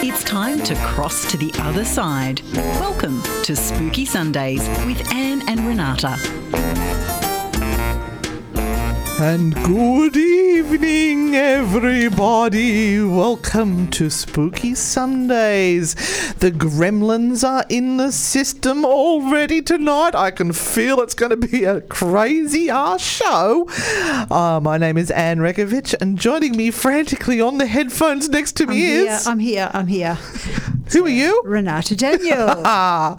It's time to cross to the other side. Welcome to Spooky Sundays with Anne and Renata. And good evening, everybody. Welcome to Spooky Sundays. The gremlins are in the system already tonight. I can feel it's going to be a crazy ass show. Uh, my name is Anne Rekovich, and joining me frantically on the headphones next to me I'm me here, is. I'm here, I'm here. Who are you? Renata Daniel. Ah,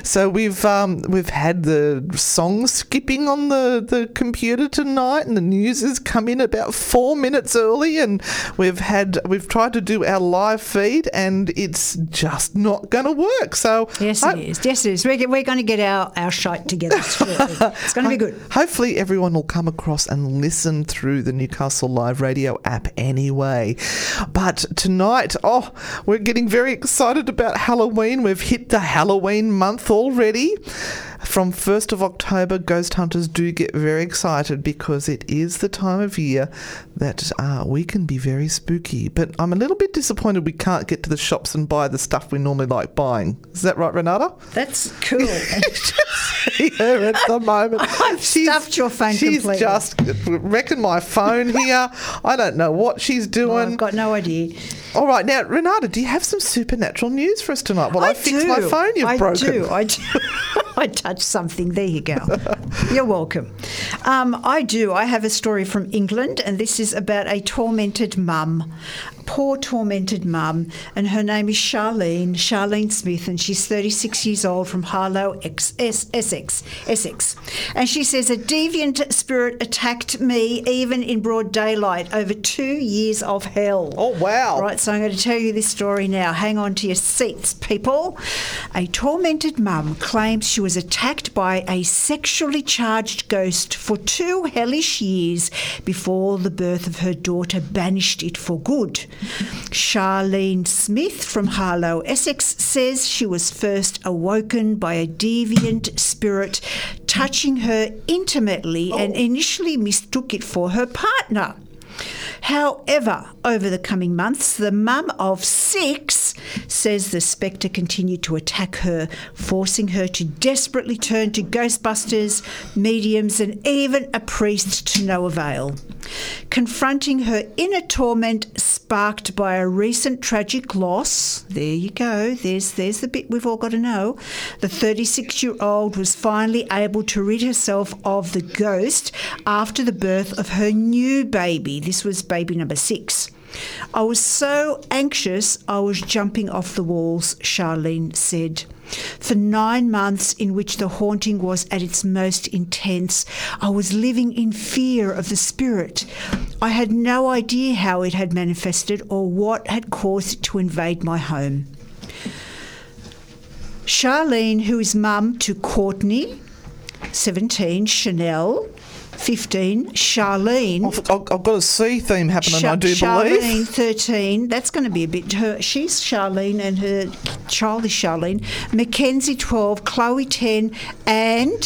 so we've um, we've had the song skipping on the, the computer tonight, and the news has come in about four minutes early, and we've had we've tried to do our live feed, and it's just not going to work. So yes, I- it is. Yes, it is. We're, we're going to get our, our shite together shortly. It's going to be good. Hopefully, everyone will come across and listen through the Newcastle Live Radio app anyway. But tonight, oh, we're getting very excited about Halloween. We've hit the Halloween month already. From 1st of October, ghost hunters do get very excited because it is the time of year that uh, we can be very spooky. But I'm a little bit disappointed we can't get to the shops and buy the stuff we normally like buying. Is that right, Renata? That's cool. see her at the moment. I've stuffed your phone She's completely. just wrecking my phone here. I don't know what she's doing. I've got no idea. All right, now Renata, do you have some supernatural news for us tonight? Well, I, fixed my phone. You've I broken. do. I do. I touched something. There you go. You're welcome. Um, I do. I have a story from England, and this is about a tormented mum. Poor tormented mum, and her name is Charlene, Charlene Smith, and she's 36 years old from Harlow, Essex, Essex. And she says, A deviant spirit attacked me even in broad daylight over two years of hell. Oh, wow. Right, so I'm going to tell you this story now. Hang on to your seats, people. A tormented mum claims she was attacked by a sexually charged ghost for two hellish years before the birth of her daughter banished it for good. Charlene Smith from Harlow, Essex, says she was first awoken by a deviant spirit touching her intimately and oh. initially mistook it for her partner. However, over the coming months, the mum of six says the spectre continued to attack her, forcing her to desperately turn to Ghostbusters, mediums, and even a priest to no avail. Confronting her inner torment sparked by a recent tragic loss, there you go, there's, there's the bit we've all got to know. The 36 year old was finally able to rid herself of the ghost after the birth of her new baby. This was baby number six. I was so anxious I was jumping off the walls, Charlene said. For nine months, in which the haunting was at its most intense, I was living in fear of the spirit. I had no idea how it had manifested or what had caused it to invade my home. Charlene, who is mum to Courtney, 17, Chanel, 15, Charlene. I've, I've got a C theme happening, Cha- I do Charlene, believe. 13. That's going to be a bit. Her, she's Charlene, and her child is Charlene. Mackenzie, 12. Chloe, 10. And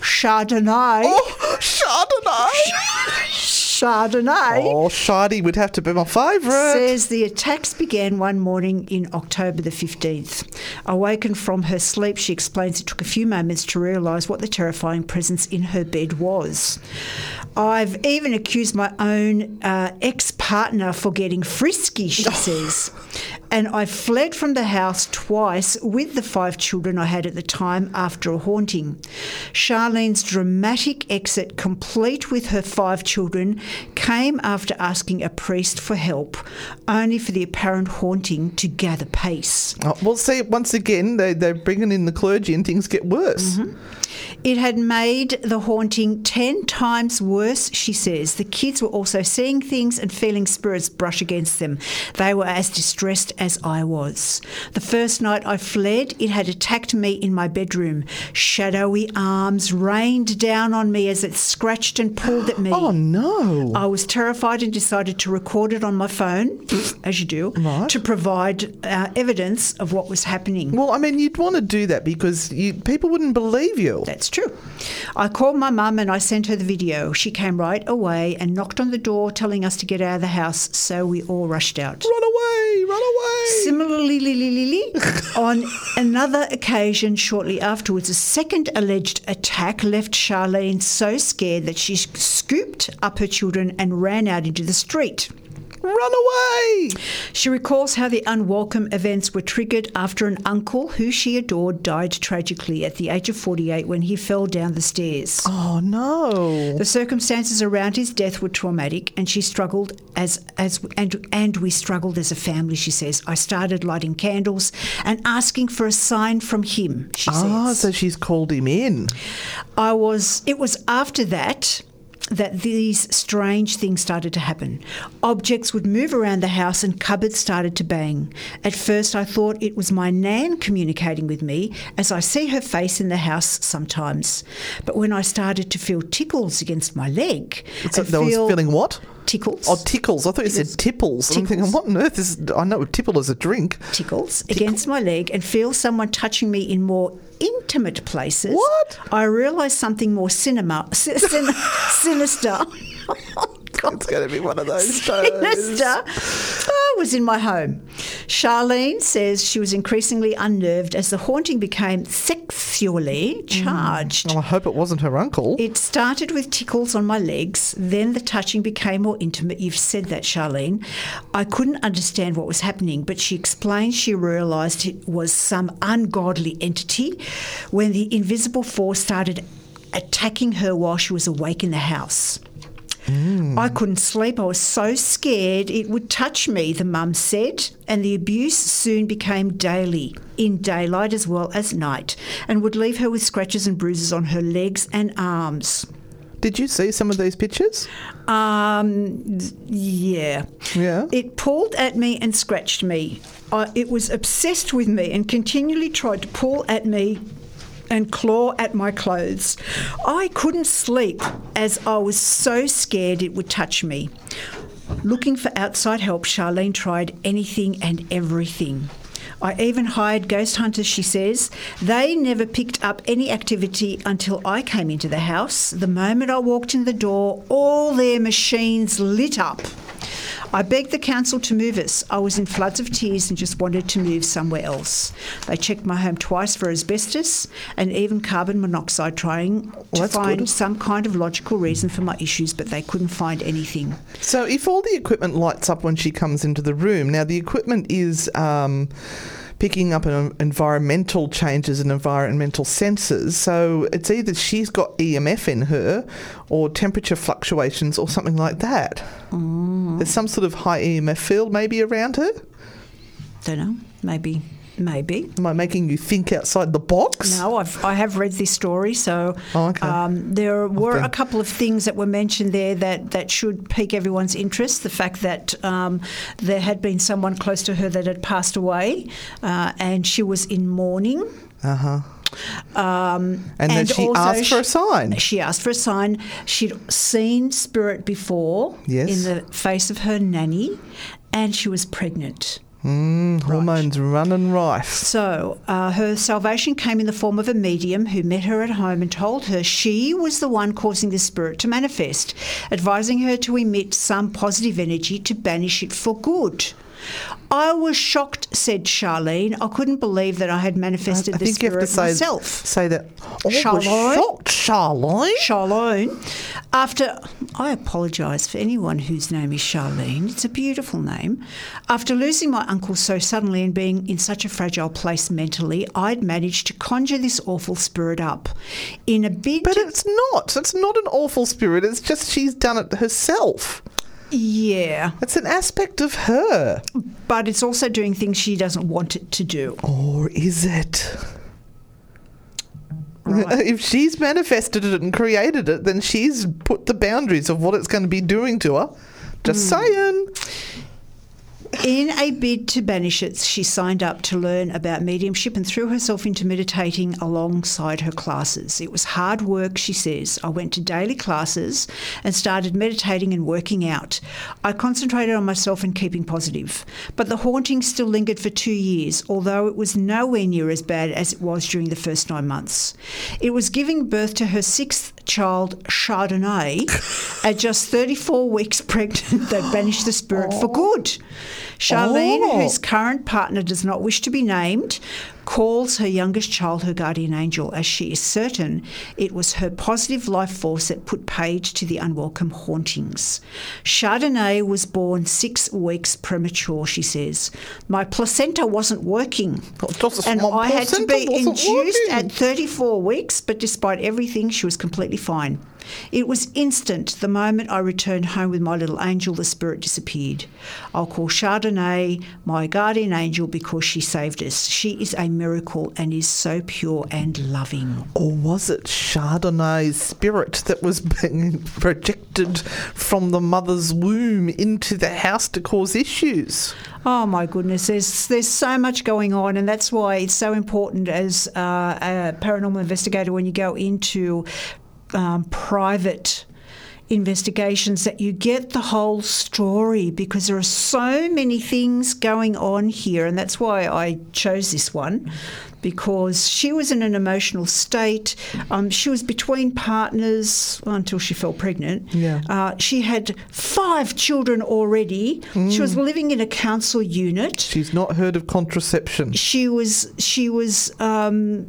Chardonnay. Oh, Chardonnay. Chardonnay. Oh, Shardy would have to be my favourite. Says the attacks began one morning in October the 15th. Awakened from her sleep, she explains it took a few moments to realise what the terrifying presence in her bed was. I've even accused my own uh, ex partner for getting frisky, she says. And I fled from the house twice with the five children I had at the time after a haunting. Charlene's dramatic exit, complete with her five children, came after asking a priest for help, only for the apparent haunting to gather pace. Oh, well, see, once again, they, they're bringing in the clergy and things get worse. Mm-hmm. It had made the haunting 10 times worse, she says. The kids were also seeing things and feeling spirits brush against them. They were as distressed as I was. The first night I fled, it had attacked me in my bedroom. Shadowy arms rained down on me as it scratched and pulled at me. Oh, no. I was terrified and decided to record it on my phone, as you do, Right. to provide uh, evidence of what was happening. Well, I mean, you'd want to do that because you, people wouldn't believe you. That's true. I called my mum and I sent her the video. She came right away and knocked on the door telling us to get out of the house, so we all rushed out. Run away, run away. Similar li, li, li, li, li. On another occasion, shortly afterwards, a second alleged attack left Charlene so scared that she scooped up her children and ran out into the street. Run away! She recalls how the unwelcome events were triggered after an uncle who she adored died tragically at the age of 48 when he fell down the stairs. Oh no. The circumstances around his death were traumatic, and she struggled as as and and we struggled as a family. She says, "I started lighting candles and asking for a sign from him." She Ah, says, so she's called him in. "I was. It was after that." That these strange things started to happen. Objects would move around the house and cupboards started to bang. At first, I thought it was my Nan communicating with me, as I see her face in the house sometimes. But when I started to feel tickles against my leg, So that was feeling what? tickles. Oh, tickles. I thought you said tipples. I'm thinking, what on earth is. I know tipple is a drink. tickles against my leg and feel someone touching me in more intimate places. What? I realised something more cinema, sin, sin- It's going to be one of those shows. Sinister uh, was in my home. Charlene says she was increasingly unnerved as the haunting became sexually charged. Well, I hope it wasn't her uncle. It started with tickles on my legs, then the touching became more intimate. You've said that, Charlene. I couldn't understand what was happening, but she explained she realised it was some ungodly entity when the invisible force started attacking her while she was awake in the house. I couldn't sleep. I was so scared it would touch me, the mum said. And the abuse soon became daily, in daylight as well as night, and would leave her with scratches and bruises on her legs and arms. Did you see some of these pictures? Um, yeah. Yeah. It pulled at me and scratched me. I, it was obsessed with me and continually tried to pull at me and claw at my clothes. I couldn't sleep as I was so scared it would touch me. Looking for outside help, Charlene tried anything and everything. I even hired ghost hunters, she says. They never picked up any activity until I came into the house. The moment I walked in the door, all their machines lit up. I begged the council to move us. I was in floods of tears and just wanted to move somewhere else. They checked my home twice for asbestos and even carbon monoxide, trying to find good. some kind of logical reason for my issues, but they couldn't find anything. So, if all the equipment lights up when she comes into the room, now the equipment is um, picking up an environmental changes and environmental sensors. So, it's either she's got EMF in her or temperature fluctuations or something like that. There's some sort of high EMF field maybe around her. Don't know. Maybe. Maybe. Am I making you think outside the box? No, I've, I have read this story, so Oh, okay. um, there were Okay. a couple of things that were mentioned there that, that should pique everyone's interest. The fact that um, there had been someone close to her that had passed away, uh, and she was in mourning. Uh huh. Um, And, then she asked for a sign. She asked for a sign. She'd seen spirit before Yes. in the face of her nanny, and she was pregnant. Mm, hormones running rife. So, uh, her salvation came in the form of a medium who met her at home and told her she was the one causing the spirit to manifest, advising her to emit some positive energy to banish it for good. I was shocked, said Charlene. I couldn't believe that I had manifested I the think you have spirit to say myself. say that. We're Charlotte? shocked, Charlotte. Charlene. After, I apologise for anyone whose name is Charlene. It's a beautiful name. After losing my uncle so suddenly and being in such a fragile place mentally, I'd managed to conjure this awful spirit up. In a bid But it's not. It's not an awful spirit. It's just she's done it herself. Yeah, It's an aspect of her. but it's also doing things she doesn't want it to do. Or is it? Right. If she's manifested it and created it, then she's put the boundaries of what it's going to be doing to her. Just hmm. saying. In a bid to banish it, she signed up to learn about mediumship and threw herself into meditating alongside her classes. It was hard work, she says. I went to daily classes and started meditating and working out. I concentrated on myself and keeping positive. But the haunting still lingered for two years, although it was nowhere near as bad as it was during the first nine months. It was giving birth to her sixth child Chardonnay, at just 34 weeks pregnant, that banished the spirit for oh. good. Charlene, Oh. whose current partner does not wish to be named, calls her youngest child her guardian angel, as she is certain it was her positive life force that put paid to the unwelcome hauntings. Chardonnay was born six weeks premature, she says. My placenta wasn't working. and I had to be induced working. at 34 weeks, but despite everything, she was completely fine. It was instant. The moment I returned home with my little angel, the spirit disappeared. I'll call Chardonnay my guardian angel because she saved us. She is a miracle and is so pure and loving. Or was it Chardonnay's spirit that was being projected from the mother's womb into the house to cause issues? Oh my goodness, there's there's so much going on, and that's why it's so important as uh, a paranormal investigator when you go into um, private investigations that you get the whole story because there are so many things going on here, and that's why I chose this one. Because she was in an emotional state. Um, she was between partners until she fell pregnant. Yeah. Uh, she had five children already. She was living in a council unit. She's not heard of contraception. She was she was um,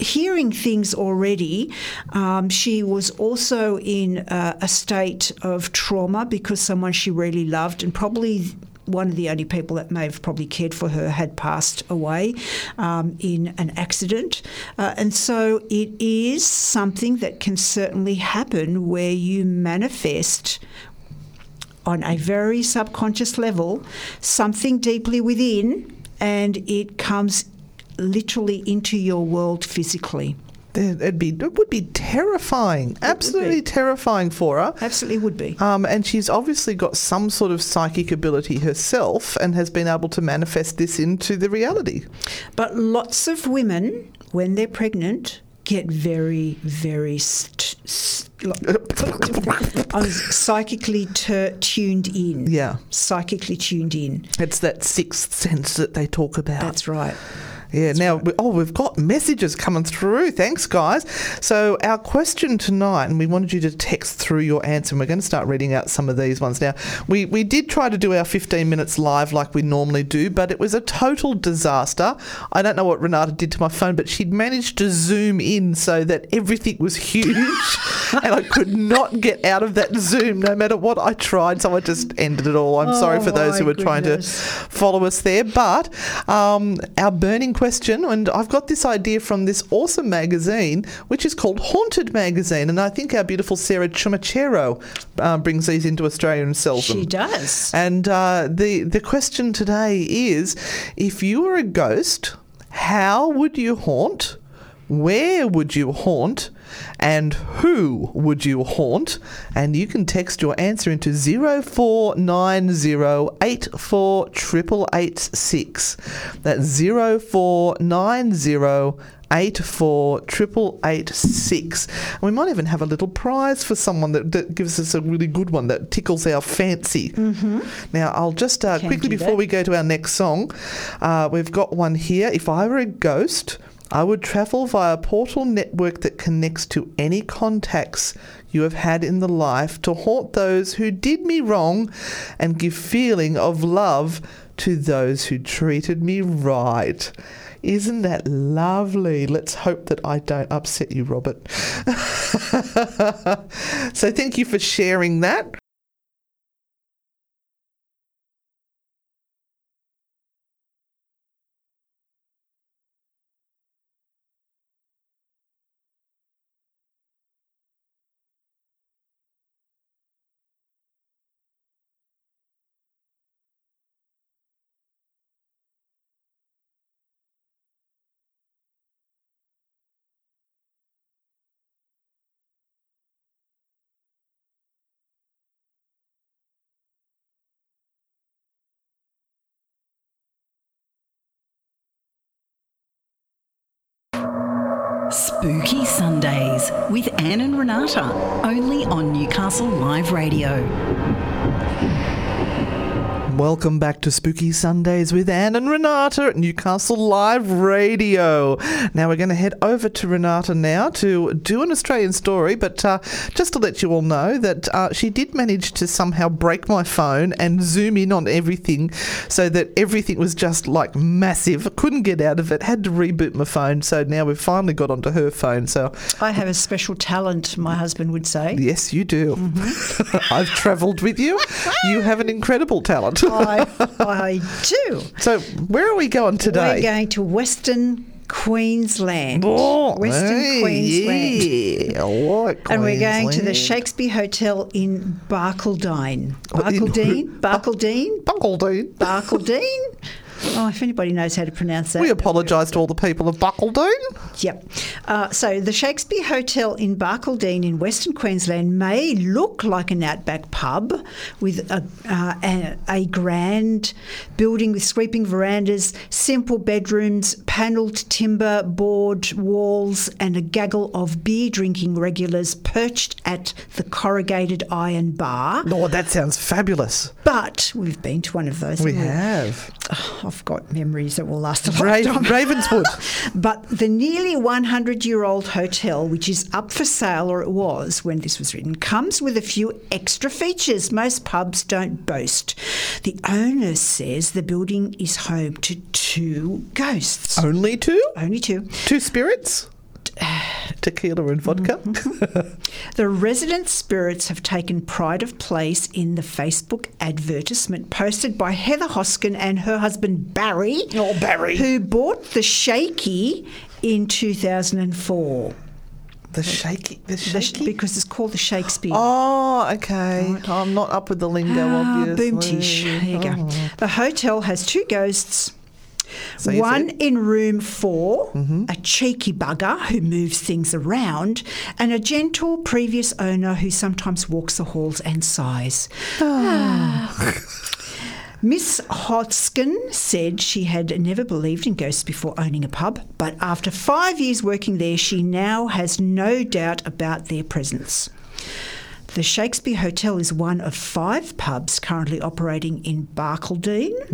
hearing things already. Um, she was also in uh, a state of trauma because someone she really loved and probably. One of the only people that may have probably cared for her had passed away um, in an accident. Uh, and so it is something that can certainly happen where you manifest on a very subconscious level something deeply within and it comes literally into your world physically. It'd be, it would be terrifying, absolutely terrifying for her. Absolutely would be. Um, and she's obviously got some sort of psychic ability herself and has been able to manifest this into the reality. But lots of women, when they're pregnant, get very, very st- st- I'm psychically tur tuned in. Yeah. Psychically tuned in. It's that sixth sense that they talk about. That's right. Yeah, now, we, oh, we've got messages coming through. Thanks, guys. So, our question tonight, and we wanted you to text through your answer, and we're going to start reading out some of these ones now. We, we did try to do our 15 minutes live like we normally do, but it was a total disaster. I don't know what Renata did to my phone, but she'd managed to zoom in so that everything was huge, and I could not get out of that zoom no matter what I tried, so I just ended it all. I'm sorry Oh, for those who were trying to follow us there. But um, our burning question, and I've got this idea from this awesome magazine, which is called Haunted Magazine, and I think our beautiful Sarah Chumachero uh, brings these into Australia and sells She them. does. And uh, the the question today is, if you were a ghost, how would you haunt? Where would you haunt? And who would you haunt? And you can text your answer into 0490848886. That's 0490 84 88886. And we might even have a little prize for someone that, that gives us a really good one that tickles our fancy. Mm-hmm. Now, I'll just uh, quickly, before that. we go to our next song, uh, we've got one here. If I were a ghost, I would travel via a portal network that connects to any contacts you have had in the life to haunt those who did me wrong and give feeling of love to those who treated me right. Isn't that lovely? Let's hope that I don't upset you, Robert. so thank you for sharing that. Spooky Sundays with Anne and Renata, only on Newcastle Live Radio. Welcome back to Spooky Sundays with Anne and Renata at Newcastle Live Radio. Now we're going to head over to Renata now to do an Australian story, but uh, just to let you all know that uh, she did manage to somehow break my phone and zoom in on everything so that everything was just like massive. I Couldn't get out of it, had to reboot my phone. So now we've finally got onto her phone. So I have a special talent, my husband would say. yes, you do. I've travelled with you. You have an incredible talent. I, I do. So, where are we going today? We're going to Western Queensland. Oh, Western hey, Queensland. Yeah, I like And we're going to the Shakespeare Hotel in Barcaldine. Oh, in- Barcaldine? Barcaldine? Barcaldine? Oh, if anybody knows how to pronounce that. We apologise to all the people of Buckledine. Yep. Uh, so the Shakespeare Hotel in Barcaldine in Western Queensland may look like an outback pub with a, uh, a, a grand building with sweeping verandas, simple bedrooms, panelled timber board walls, and a gaggle of beer drinking regulars perched at the corrugated iron bar. Oh, that sounds fabulous. But we've been to one of those. We haven't have. Oh, I've got memories that will last a Ra- lifetime. Ravenswood. But the nearly 100 year old hotel, which is up for sale, or it was when this was written, comes with a few extra features most pubs don't boast. The owner says the building is home to two ghosts. Only two? Only two. Two spirits? Tequila and vodka? The resident spirits have taken pride of place in the Facebook advertisement posted by Heather Hoskin and her husband Barry. Oh, Barry. Who bought the Shaky in 2004. the shaky. The The sh- shaky? because it's called the Shakespeare. oh, okay. I'm not up with the lingo, Ah, obviously. boom tish. There you go. Oh. The hotel has two ghosts. So One said- Mm-hmm. in room 4 a cheeky bugger who moves things around, and a gentle previous owner who sometimes walks the halls and sighs. Ah. Miss Hoskin said she had never believed in ghosts before owning a pub, but after five years working there, she now has no doubt about their presence. The Shakespeare Hotel is one of five pubs currently operating in Barcaldine.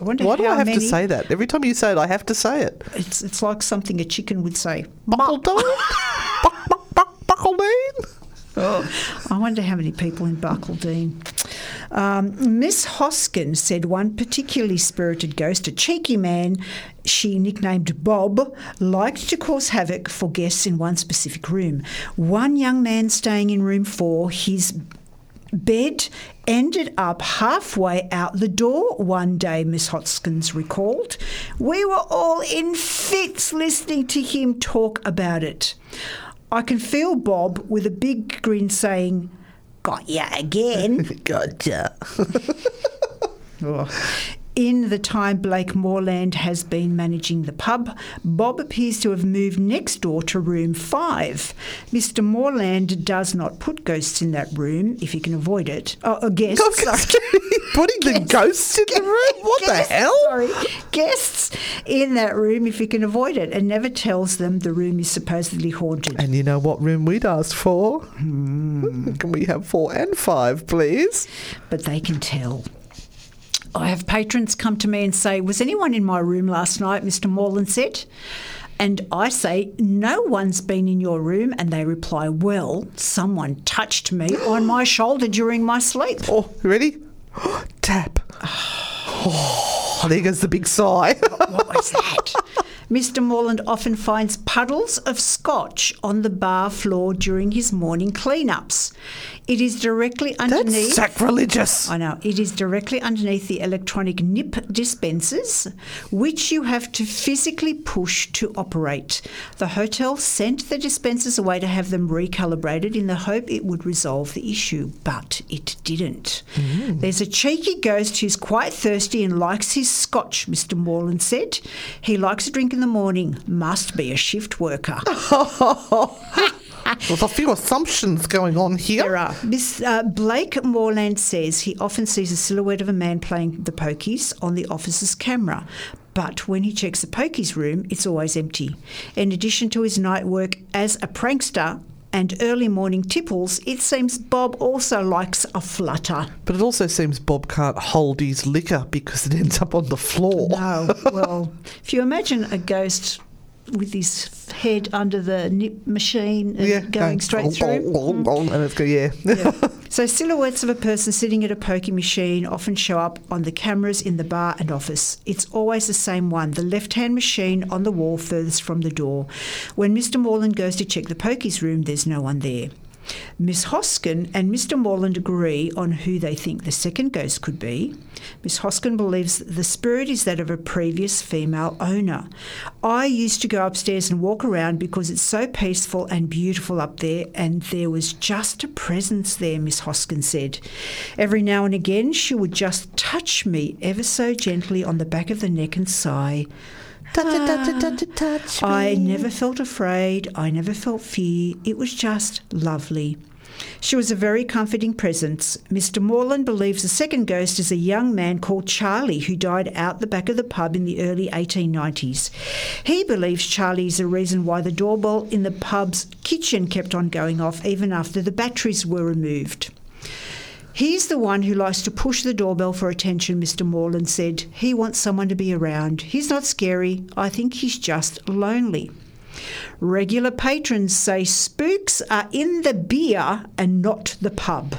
Wonder Why do I have to say that? Every time you say it, I have to say it. It's, it's like something a chicken would say. Buck, buck, oh, I wonder how many people in Barcaldine. Um, Miss Hoskin said one particularly spirited ghost, a cheeky man she nicknamed Bob, liked to cause havoc for guests in one specific room. One young man staying in room four, his bed ended up halfway out the door one day, Miss Hoskins recalled. We were all in fits listening to him talk about it. I can feel Bob with a big grin saying, Got ya again. Gotcha. In the time Blake Moreland has been managing the pub, Bob appears to have moved next door to room five. Mr. Moreland does not put ghosts in that room if he can avoid it. Oh, uh, guests. sorry. Putting the ghosts in the room? What the hell? Sorry, guests in that room if he can avoid it, and never tells them the room is supposedly haunted. And you know what room we'd asked for? Can we have four and five, please? but they can tell. I have patrons come to me and say, Was anyone in my room last night? Mr. Morland said. And I say, No one's been in your room. And they reply, Well, someone touched me on my shoulder during my sleep. Oh, you ready? Tap. Oh, there goes the big sigh. What was that? Mr. Morland often finds puddles of scotch on the bar floor during his morning cleanups. It is directly underneath. That's sacrilegious. I know. It is directly underneath the electronic nip dispensers, which you have to physically push to operate. The hotel sent the dispensers away to have them recalibrated in the hope it would resolve the issue, but it didn't. Mm. There's a cheeky ghost who's quite thirsty and likes his scotch, Mr. Morland said. He likes a drink in the morning. Must be a shift worker. There's a few assumptions going on here. There are. Miss uh, Blake Moreland says he often sees a silhouette of a man playing the pokies on the officer's camera. But when he checks the pokies room, it's always empty. In addition to his night work as a prankster, and early morning tipples, it seems Bob also likes a flutter. But it also seems Bob can't hold his liquor because it ends up on the floor. No, well, if you imagine a ghost with his head under the nip machine and going straight through. and it's go, yeah. Yeah. So silhouettes of a person sitting at a poker machine often show up on the cameras in the bar and office. It's always the same one, the left-hand machine on the wall furthest from the door. When Mr. Morland goes to check the pokies room, there's no one there. Miss Hoskin and Mr. Morland agree on who they think the second ghost could be. Miss Hoskin believes the spirit is that of a previous female owner. I used to go upstairs and walk around because it's so peaceful and beautiful up there, and there was just a presence there, Miss Hoskin said. Every now and again, she would just touch me ever so gently on the back of the neck and sigh. Touch, touch, touch, touch I me. never felt afraid. I never felt fear. It was just lovely. She was a very comforting presence. Mr. Morland believes the second ghost is a young man called Charlie who died out the back of the pub in the early 1890s. He believes Charlie is the reason why the doorbell in the pub's kitchen kept on going off even after the batteries were removed. He's the one who likes to push the doorbell for attention, Mr. Morland said. He wants someone to be around. He's not scary. I think he's just lonely. Regular patrons say spooks are in the beer and not the pub.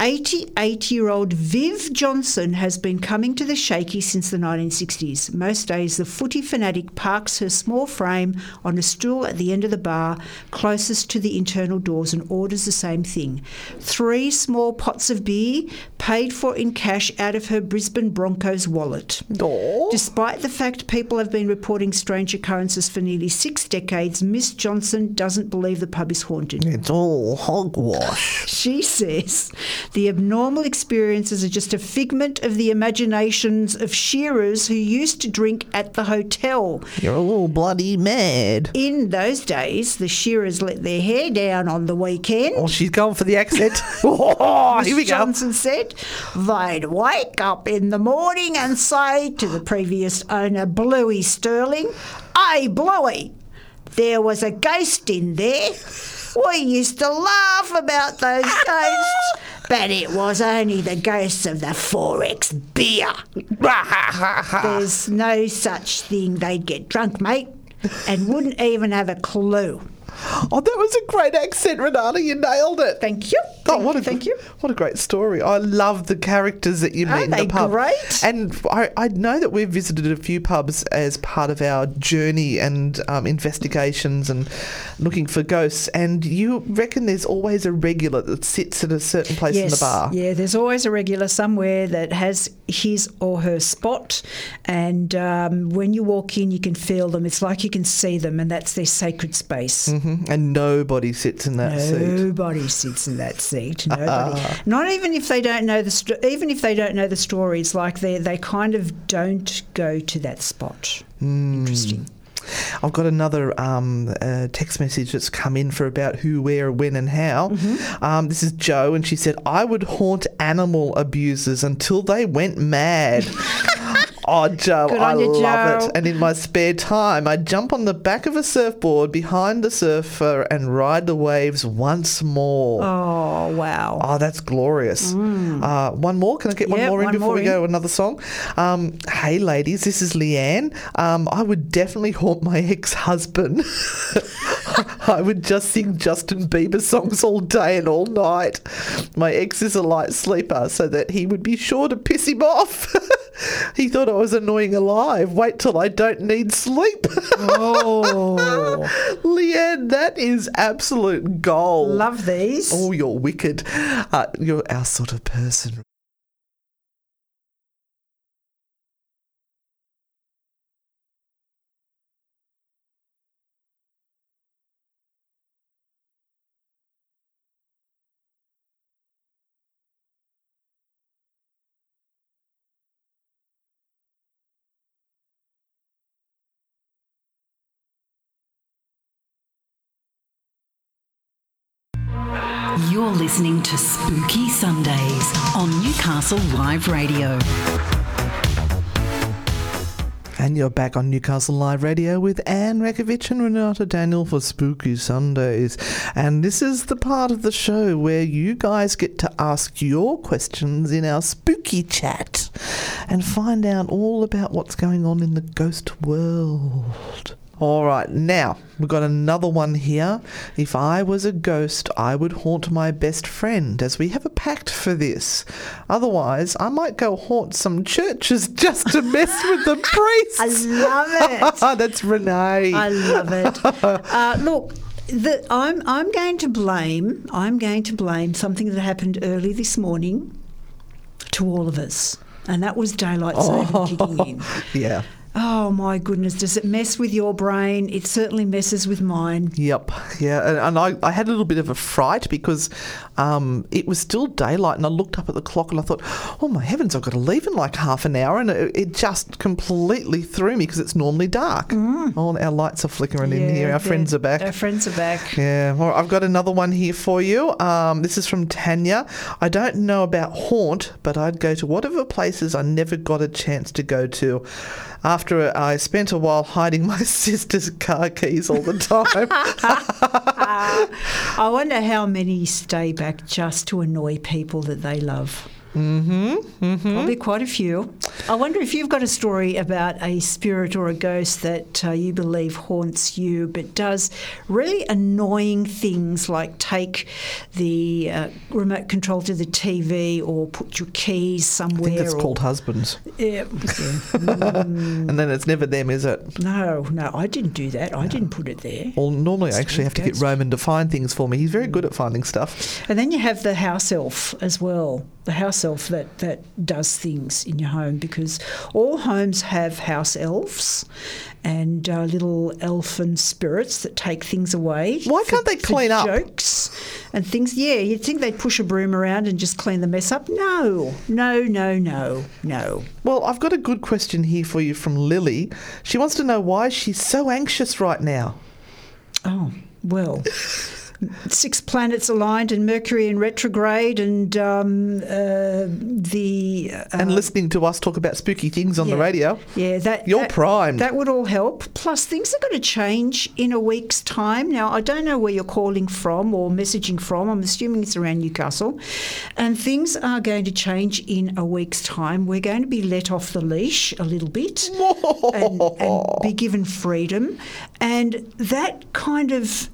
88 year old Viv Johnson has been coming to the Shaky since the 1960s. Most days, the footy fanatic parks her small frame on a stool at the end of the bar, closest to the internal doors, and orders the same thing three small pots of beer, paid for in cash out of her Brisbane Broncos wallet. Aw. Despite the fact people have been reporting strange occurrences for nearly six decades, Miss Johnson doesn't believe the pub is haunted. It's all hogwash. She says the abnormal experiences are just a figment of the imaginations of shearers who used to drink at the hotel. You're a little bloody mad. In those days, the shearers let their hair down on the weekend. Oh, she's going for the accent. oh, here we Miss go. Johnson said they'd wake up in the morning and say to the previous owner, Bluey Sterling, Hey, Bluey, there was a ghost in there. We used to laugh about those ghosts, but it was only the ghosts of the XXXX beer. There's no such thing. They'd get drunk, mate, and wouldn't even have a clue. Oh, that was a great accent, Renata. You nailed it. Thank you. Oh, Thank what you. a, Thank you. What a great story. I love the characters that you meet Aren't in the pub. great? And I, I know that we've visited a few pubs as part of our journey and um, investigations and looking for ghosts. And you reckon there's always a regular that sits at a certain place in the bar. Yeah, there's always a regular somewhere that has his or her spot, and um, when you walk in, you can feel them. It's like you can see them, and that's their sacred space. Mhm. And nobody sits in that seat. Nobody sits in that seat. Nobody. Not even if they don't know the even if they don't know the stories. Like they they kind of don't go to that spot. Hmm. Interesting. I've got another um, uh, text message that's come in for about who, where, when, and how. Mm-hmm. Um, this is Joe, and she said, I would haunt animal abusers until they went mad. Oh, Joe, Good I you, love Joe. it. And in my spare time, I jump on the back of a surfboard behind the surfer and ride the waves once more. Oh wow. Oh, that's glorious. Uh, one more. Can I get one more in one before more we in. go to another song? Um, hey, ladies, this is Leanne. Um, I would definitely haunt my ex husband. I would just sing Justin Bieber songs all day and all night. My ex is a light sleeper, so that he would be sure to piss him off. he thought I was annoying alive. Wait till I don't need sleep. Oh, Leanne, that is absolute gold. love these. Oh, you're wicked. Uh, you're our sort of person. Listening to Spooky Sundays on Newcastle Live Radio. And you're back on Newcastle Live Radio with Anne Rakovich and Renata Daniel for Spooky Sundays. And this is the part of the show where you guys get to ask your questions in our spooky chat and find out all about what's going on in the ghost world. All right, now we've got another one here. If I was a ghost, I would haunt my best friend, as we have a pact for this. Otherwise, I might go haunt some churches just to mess with the priests. I love it. That's Renee. I love it. Uh, look, the, I'm I'm going to blame I'm going to blame something that happened early this morning to all of us, and that was daylight saving kicking in. yeah. Oh my goodness, does it mess with your brain? It certainly messes with mine. Yep, yeah, and, and I, I had a little bit of a fright because um, it was still daylight, and I looked up at the clock and I thought, "Oh my heavens, I've got to leave in like half an hour," and it, it just completely threw me because it's normally dark. All our lights are flickering in here. Our friends are back. Our friends are back. Yeah, well, I've got another one here for you. Um, this is from Tanya. I don't know about haunt, but I'd go to whatever places I never got a chance to go to. After I spent a while hiding my sister's car keys all the time. I wonder how many stay back just to annoy people that they love. Mm-hmm, mm-hmm. Probably quite a few. I wonder if you've got a story about a spirit or a ghost that uh, you believe haunts you, but does really annoying things like take the uh, remote control to the TV or put your keys somewhere. I think it's or- called husbands. Yeah, yeah. And then it's never them, is it? No, no, I didn't do that. I didn't put it there. Well, normally I actually have to get. Roman to find things for me. He's very good at finding stuff. And then you have the house elf as well. The house elf that, that does things in your home because all homes have house elves and uh, little elfin spirits that take things away. Why can't they for clean up? Jokes and things. Yeah, you'd think they'd push a broom around and just clean the mess up. No, no, no, no, no. Well, I've got a good question here for you from Lily. She wants to know why she's so anxious right now. Oh, well. Six planets aligned and Mercury in retrograde, and um, uh, the uh, and listening to us talk about spooky things on the radio. Yeah, that You're that- primed. That would all help. Plus, things are going to change in a week's time. Now, I don't know where you're calling from or messaging from. I'm assuming it's around Newcastle, and things are going to change in a week's time. We're going to be let off the leash a little bit and, and be given freedom, and that kind of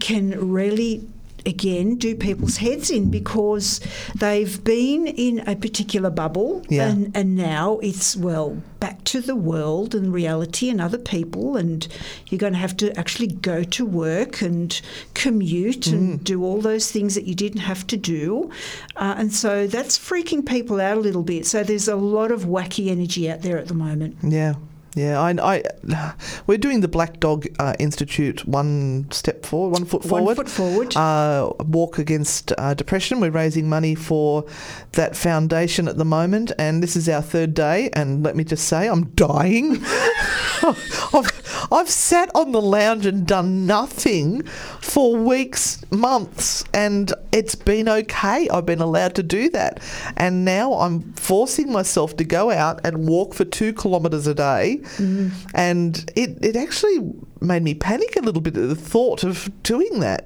can really again do people's heads in because they've been in a particular bubble Yeah. and, and now it's well back to the world and reality and other people and you're going to have to actually go to work and commute and do all those things that you didn't have to do uh, and so that's freaking people out a little bit so there's a lot of wacky energy out there at the moment Yeah. Yeah, I, I, we're doing the Black Dog uh, Institute one step forward, one foot forward. One foot forward. Uh, walk against uh, depression. We're raising money for that foundation at the moment, and this is our third day. And let me just say, I'm dying. I've sat on the lounge and done nothing for weeks, months, and it's been okay. I've been allowed to do that. And now I'm forcing myself to go out and walk for two kilometres a day. Mm-hmm. And it, it actually made me panic a little bit at the thought of doing that.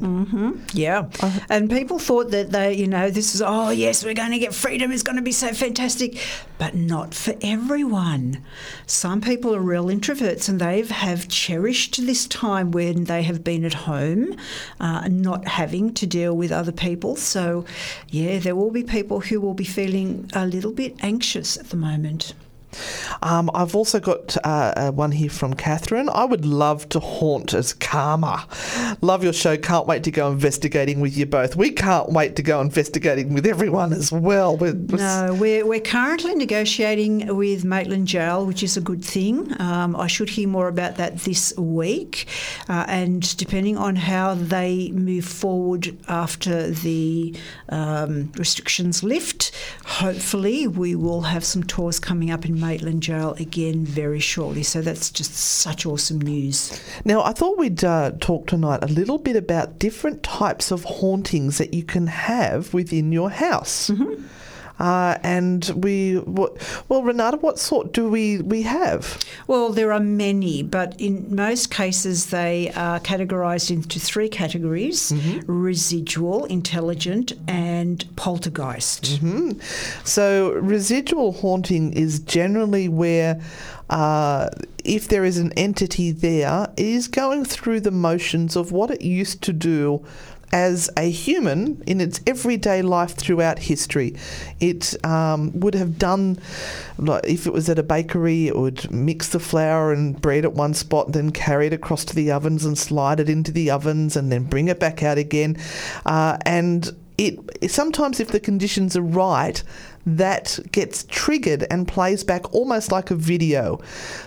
Yeah. and people thought that they, you know, this is, oh, yes, we're going to get freedom. It's going to be so fantastic. But not for everyone. Some people are real introverts and they have cherished this time when they have been at home, uh, not having to deal with other people. So, yeah, there will be people who will be feeling a little bit anxious at the moment. Um, I've also got uh, uh, one here from Catherine. I would love to haunt as Karma. Love your show. Can't wait to go investigating with you both. We can't wait to go investigating with everyone as well. We're, No, we're, we're currently negotiating with Maitland Gaol, which is a good thing. Um, I should hear more about that this week. Uh, and depending on how they move forward after the um, restrictions lift, hopefully we will have some tours coming up in Maitland Gaol again very shortly. So that's just such awesome news. Now, I thought we'd uh, talk tonight a little bit about different types of hauntings that you can have within your house. Uh, and we, what, well, Renata, what sort do we, we have? Well, there are many, but in most cases they are categorised into three categories residual, intelligent, and poltergeist. So, residual haunting is generally where, uh, if there is an entity there, it is going through the motions of what it used to do as a human in its everyday life throughout history. It um, would have done, like, if it was at a bakery, it would mix the flour and bread at one spot, then carry it across to the ovens and slide it into the ovens and then bring it back out again. Uh, and it sometimes, if the conditions are right, that gets triggered and plays back almost like a video.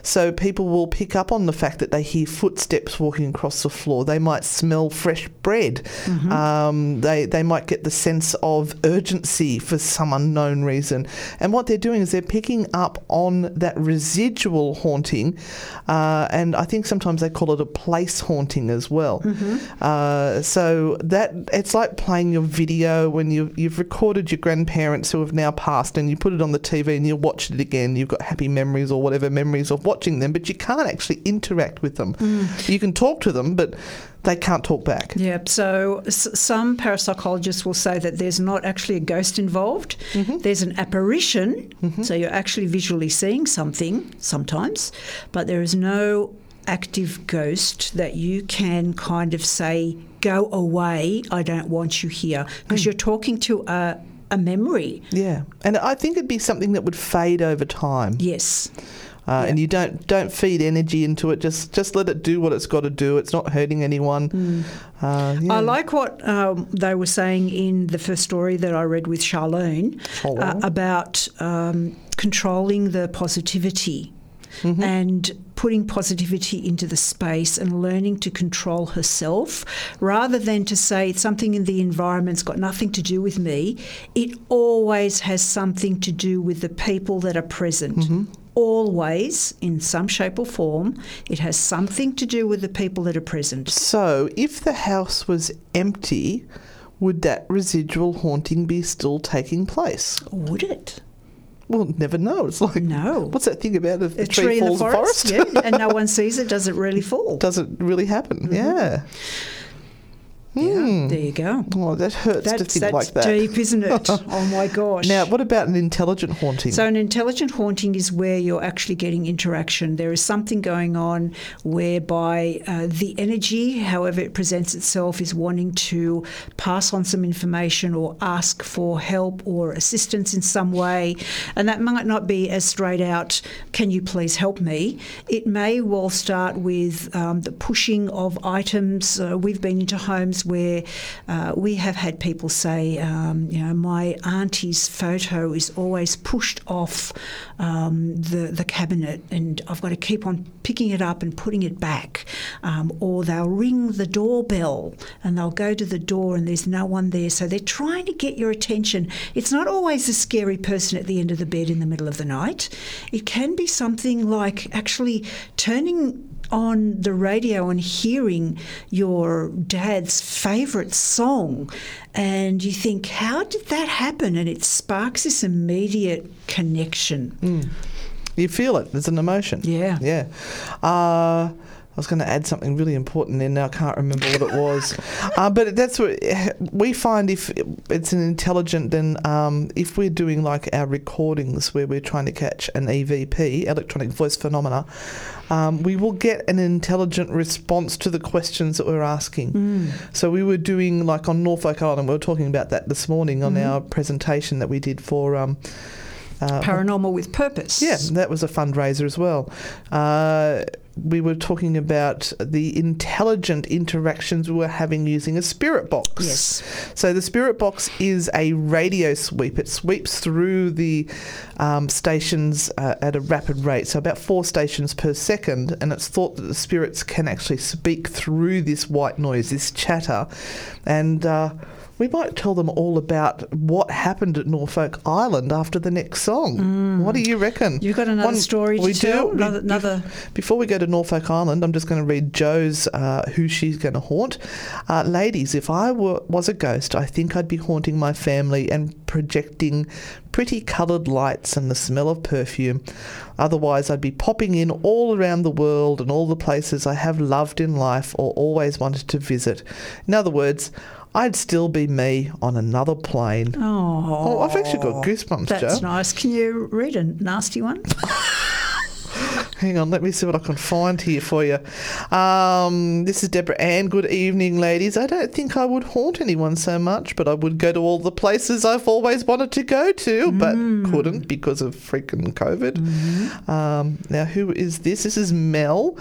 So people will pick up on the fact that they hear footsteps walking across the floor. They might smell fresh bread. Um, they they might get the sense of urgency for some unknown reason. And what they're doing is they're picking up on that residual haunting, uh, and I think sometimes they call it a place haunting as well. Uh, so that it's like playing your video when you you've recorded your grandparents who have now passed, and you put it on the TV and you watch it again. You've got happy memories or whatever memories of watching them, but you can't actually interact with them. Mm. You can talk to them, but they can't talk back. Yeah, so s- some parapsychologists will say that there's not actually a ghost involved. Mm-hmm. There's an apparition, mm-hmm. so you're actually visually seeing something sometimes, but there is no active ghost that you can kind of say, go away, I don't want you here, because mm. you're talking to a, a memory. Yeah, and I think it'd be something that would fade over time. Yes. Uh, And you don't don't feed energy into it. Just just let it do what it's got to do. It's not hurting anyone. Uh, yeah. I like what um, they were saying in the first story that I read with Charlene uh, about um, controlling the positivity Mm-hmm. and putting positivity into the space and learning to control herself rather than to say it's something in the environment's got nothing to do with me. It always has something to do with the people that are present. Mm-hmm. Always, in some shape or form, it has something to do with the people that are present. So, if the house was empty, would that residual haunting be still taking place? Would it? Well, never know. It's like No. What's that thing about if the a tree, tree in the falls forest, forest? yeah, and no one sees it, does it really fall? Does it really happen? Mm-hmm. Yeah. Yeah, there you go. Oh, that hurts to That's, think that's like that. deep, isn't it? oh my gosh. Now, what about an intelligent haunting? So, an intelligent haunting is where you're actually getting interaction. There is something going on whereby uh, the energy, however it presents itself, is wanting to pass on some information or ask for help or assistance in some way. And that might not be as straight out, can you please help me? It may well start with um, the pushing of items. Uh, we've been into homes where uh, we have had people say, um, you know, my auntie's photo is always pushed off um, the, the cabinet and I've got to keep on picking it up and putting it back. Um, or they'll ring the doorbell and they'll go to the door and there's no one there. So they're trying to get your attention. It's not always a scary person at the end of the bed in the middle of the night. It can be something like actually turning on the radio and hearing your dad's favourite song, and you think, how did that happen? And it sparks this immediate connection. You feel it. There's an emotion. Yeah. Yeah. Uh, I was going to add something really important in. Now I can't remember what it was. uh, but that's what we find if it's an intelligent, then um, if we're doing like our recordings where we're trying to catch an EVP, electronic voice phenomena, um, we will get an intelligent response to the questions that we're asking. So we were doing like on Norfolk Island, we were talking about that this morning on our presentation that we did for. Um, uh, Paranormal with purpose. yeah, that was a fundraiser as well. Uh, we were talking about the intelligent interactions we were having using a spirit box. Yes. So the spirit box is a radio sweep. It sweeps through the um, stations uh, at a rapid rate, so about four stations per second, and it's thought that the spirits can actually speak through this white noise, this chatter, and. Uh, We might tell them all about what happened at Norfolk Island after the next song. What do you reckon? Mm. You've got another story to we tell? Do. Another- another- Before we go to Norfolk Island, I'm just going to read Joe's uh, who she's going to haunt. Uh, ladies, if I were, was a ghost, I think I'd be haunting my family and projecting pretty coloured lights and the smell of perfume. Otherwise, I'd be popping in all around the world and all the places I have loved in life or always wanted to visit. In other words, I'd still be me on another plane. Oh, Oh, I've actually got goosebumps, That's Joe. nice. Can you read a nasty one? Hang on, let me see what I can find here for you. Um, this is Deborah Ann. Good evening, ladies. I don't think I would haunt anyone so much, but I would go to all the places I've always wanted to go to, but couldn't because of freaking COVID. Um, now, who is this? This is Mel.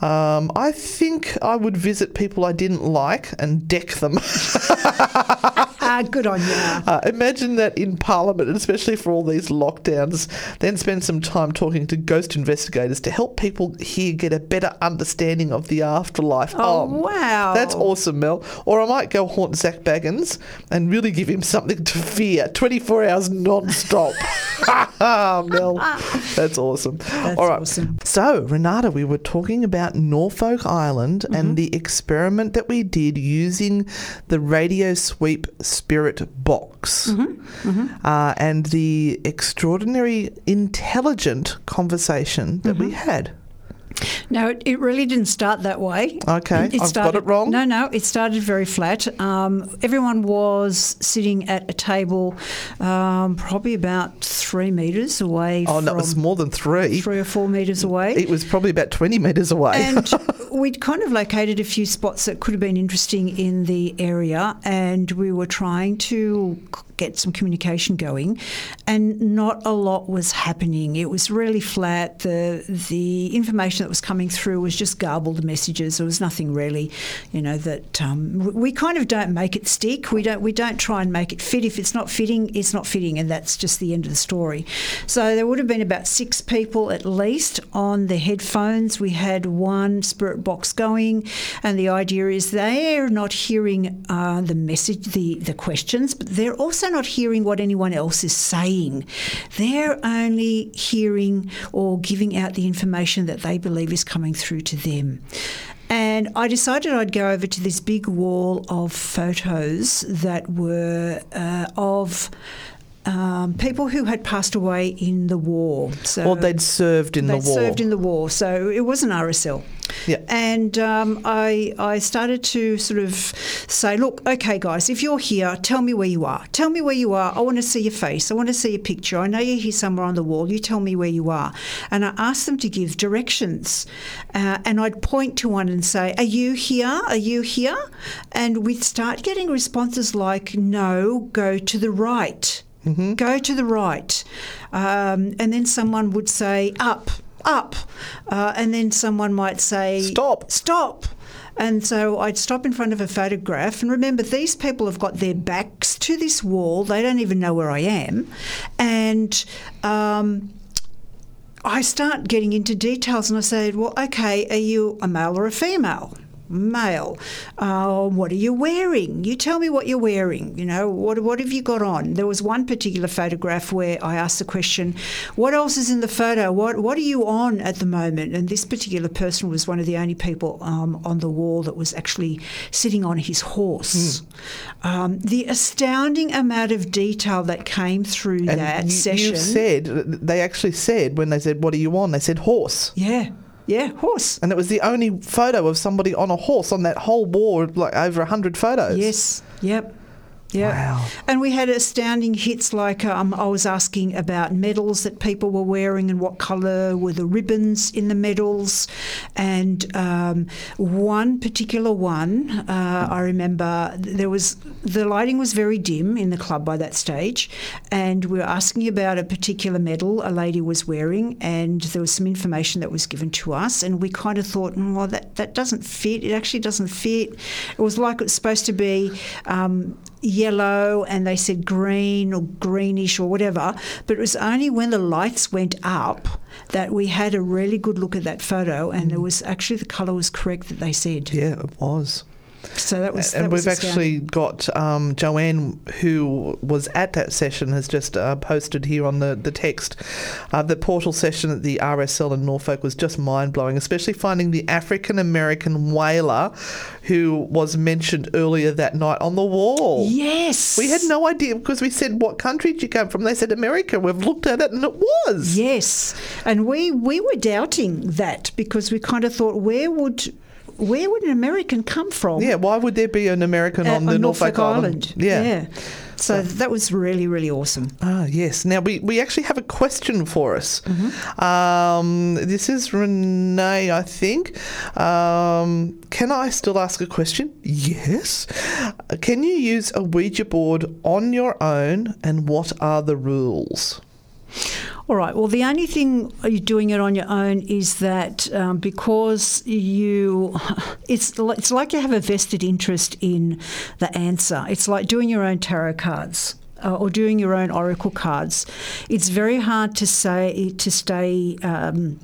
Um, I think I would visit people I didn't like and deck them. Ah, good on you. Uh, imagine that in Parliament, especially for all these lockdowns, then spend some time talking to ghost investigators to help people here get a better understanding of the afterlife. Oh, wow. That's awesome, Mel. Or I might go haunt Zak Bagans and really give him something to fear 24 hours non stop. Mel, that's awesome. That's all right. awesome. So, Renata, we were talking about Norfolk Island Mm-hmm. and the experiment that we did using the Radio Sweep Spirit Box Mm-hmm. Uh, and the extraordinary intelligent conversation that Mm-hmm. we had. No, it, it really didn't start that way. Okay, I've got it wrong? No, no, it started very flat. Um, everyone was sitting at a table, um, probably about three metres away. Oh, from, no, it was more than three. three or four metres away. It was probably about 20 metres away. and we'd kind of located a few spots that could have been interesting in the area, and we were trying to get some communication going, and not a lot was happening. It was really flat. the The information that was coming through was just garbled messages. There was nothing really, you know, that um, we kind of don't make it stick. We don't we don't try and make it fit. If it's not fitting, it's not fitting, and that's just the end of the story. So there would have been about six people at least on the headphones. We had one spirit box going, and the idea is they're not hearing uh, the message, the the questions, but they're also not hearing what anyone else is saying. They're only hearing or giving out the information that they believe is coming through to them. And I decided I'd go over to this big wall of photos that were uh, of um, people who had passed away in the war. So or they'd served in the they'd war. served in the war, so it was an RSL. Yeah. And um, I, I started to sort of say, look, okay, guys, if you're here, tell me where you are. Tell me where you are. I want to see your face. I want to see your picture. I know you're here somewhere on the wall. You tell me where you are. And I asked them to give directions. Uh, and I'd point to one and say, Are you here? Are you here? And we'd start getting responses like, No, go to the right. Go to the right. Um, and then someone would say, Up up. Uh, and then someone might say, Stop. Stop. And so I'd stop in front of a photograph. And remember, these people have got their backs to this wall. They don't even know where I am. And um, I start getting into details and I said, Well, okay, are you a male or a female? Male. Uh, what are you wearing? You tell me what you're wearing. You know, what, what have you got on? There was one particular photograph where I asked the question, What else is in the photo? What, what are you on at the moment? And this particular person was one of the only people um, on the wall that was actually sitting on his horse. Um, the astounding amount of detail that came through and that you, session. you said, they actually said, when they said, What are you on? They said horse. Yeah, yeah, horse. And it was the only photo of somebody on a horse on that whole wall, like over 100 photos. Yes, yep. Yeah, Wow. and we had astounding hits like um, I was asking about medals that people were wearing and what colour were the ribbons in the medals, and um, one particular one uh, I remember there was the lighting was very dim in the club by that stage, and we were asking about a particular medal a lady was wearing, and there was some information that was given to us, and we kind of thought, "Mm, well, that that doesn't fit. It actually doesn't fit. It was like it was supposed to be. Um, yellow and they said green or greenish or whatever. But it was only when the lights went up that we had a really good look at that photo and it mm. was actually the colour was correct that they said. Yeah, it was. So that was. and was we've actually got um, Joanne, who was at that session, has just uh, posted here on the, the text. Uh, the portal session at the RSL in Norfolk was just mind blowing, especially finding the African American whaler who was mentioned earlier that night on the wall. Yes. We had no idea because we said, What country did you come from? They said America. We've looked at it and it was. Yes, and we we were doubting that because we kind of thought, where would where would an American come from? Yeah, why would there be an American Uh, on the Norfolk, Island? Yeah. yeah. So that was really really awesome. Ah, yes. Now, we, we actually have a question for us. Mm-hmm. Um, this is Renee, I think. Um, can I still ask a question? Yes. Can you use a Ouija board on your own, and what are the rules? All right. Well, the only thing you're doing it on your own is that um, because you, it's it's like you have a vested interest in the answer. It's like doing your own tarot cards. Uh, or doing your own oracle cards, it's very hard to say to stay um,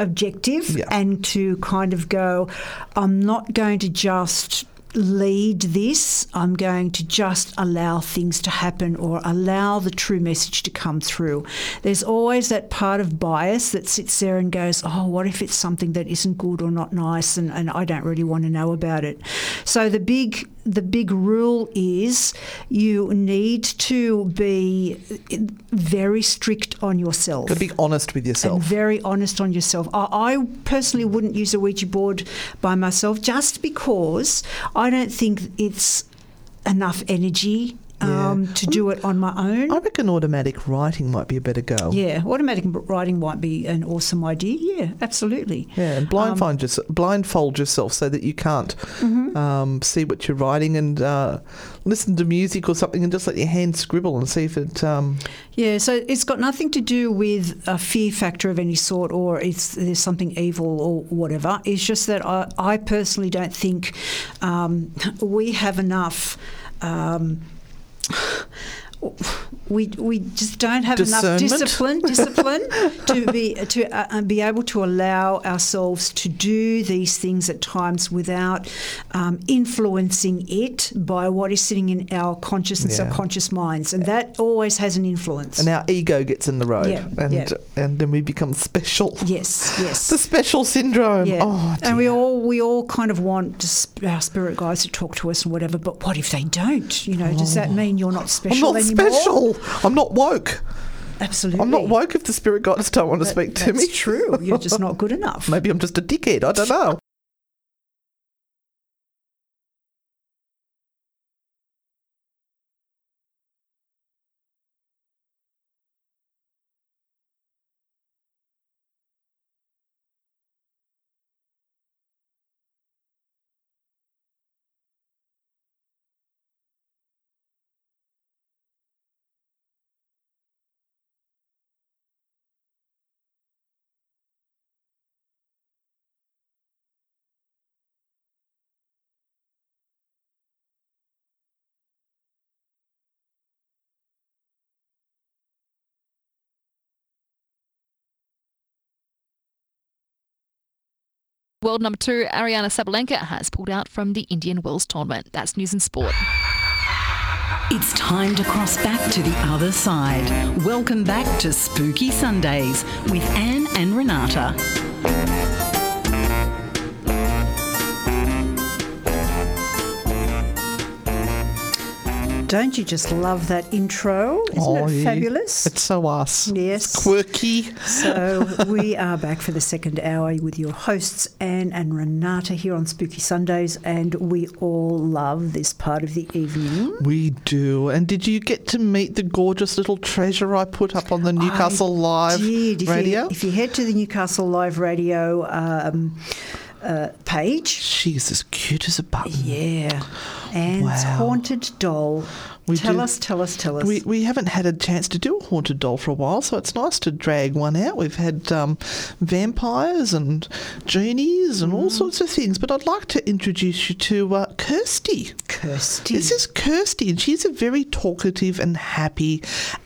objective Yeah. and to kind of go. I'm not going to just lead this. I'm going to just allow things to happen or allow the true message to come through. There's always that part of bias that sits there and goes, Oh, what if it's something that isn't good or not nice and, and I don't really want to know about it. So the big the big rule is you need to be very strict on yourself To be honest with and yourself. very honest on yourself. I, I personally wouldn't use a Ouija board by myself just because I don't think it's enough energy um, to do it on my own. I reckon automatic writing might be a better go. yeah, automatic writing might be an awesome idea. Yeah, absolutely. Yeah, and blindfold, yourse- blindfold yourself so that you can't Mm-hmm. um, see what you're writing and uh, listen to music or something and just let your hand scribble and see if it. Um, Yeah, so it's got nothing to do with a fear factor of any sort or it's there's something evil or whatever. It's just that I, I personally don't think um, we have enough. Um, 我。we, we just don't have enough discipline discipline to be to uh, uh, be able to allow ourselves to do these things at times without um, influencing it by what is sitting in our conscious and Yeah. subconscious minds, and that always has an influence. and our ego gets in the road, Yeah, and and then we become special. Yes, yes. The special syndrome. yeah. Oh, and we all we all kind of want our spirit guides to talk to us and whatever. But what if they don't? You know, does that mean you're not special? I'm not anymore? special. I'm not woke. Absolutely. I'm not woke if the spirit guides don't want to speak to That's me. true. You're just not good enough. Maybe I'm just a dickhead. I don't know. World number two, Aryna Sabalenka, has pulled out from the Indian Wells tournament. That's news and sport. It's time to cross back to the other side. Welcome back to Spooky Sundays with Anne and Renata. Don't you just love that intro? Isn't Oh, it yeah. fabulous? It's so us. Yes. Quirky. So we are back for the second hour with your hosts Anne and Renata here on Spooky Sundays, and we all love this part of the evening. We do. And did you get to meet the gorgeous little treasure I put up on the Newcastle Live Did. If radio? You, if you head to the Newcastle Live Radio um, uh, page, She's as cute as a button. yeah, Anne's Wow. haunted doll. We tell do- us, tell us, tell us. We, we haven't had a chance to do a haunted doll for a while, so it's nice to drag one out. We've had um, vampires and genies and Mm. all sorts of things, but I'd like to introduce you to uh, Kirsty. Kirsty. This is Kirsty, and she's a very talkative and happy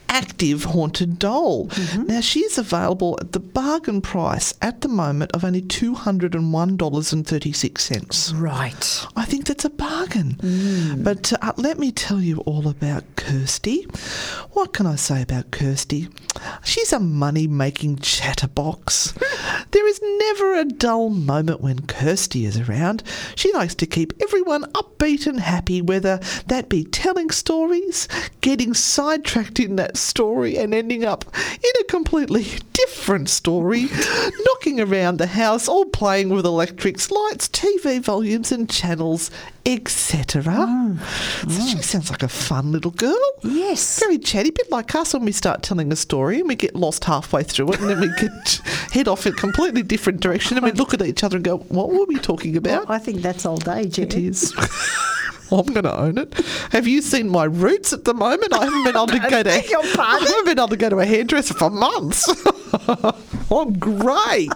active haunted doll. Mm-hmm. Now, she's available at the bargain price at the moment of only $201.36. Right. I think that's a bargain. Mm. But uh, let me tell you all about Kirsty. What can I say about Kirsty? She's a money making chatterbox. there is never a dull moment when Kirsty is around. She likes to keep everyone upbeat and happy, whether that be telling stories, getting sidetracked in that story, and ending up in a completely different story, knocking around the house, or playing with electrics, lights, TV volumes, and channels, etc. Mm. So she mm. sounds like a fun little girl. Yes. Very chatty, bit like us when we start telling a story and we get lost halfway through it and then we get head off in a completely different direction and we look at each other and go, What were we talking about? I think that's old age. It is. I'm going to own it. Have you seen my roots at the moment? I haven't been able to go to. I haven't been able to go to a hairdresser for months. I'm great.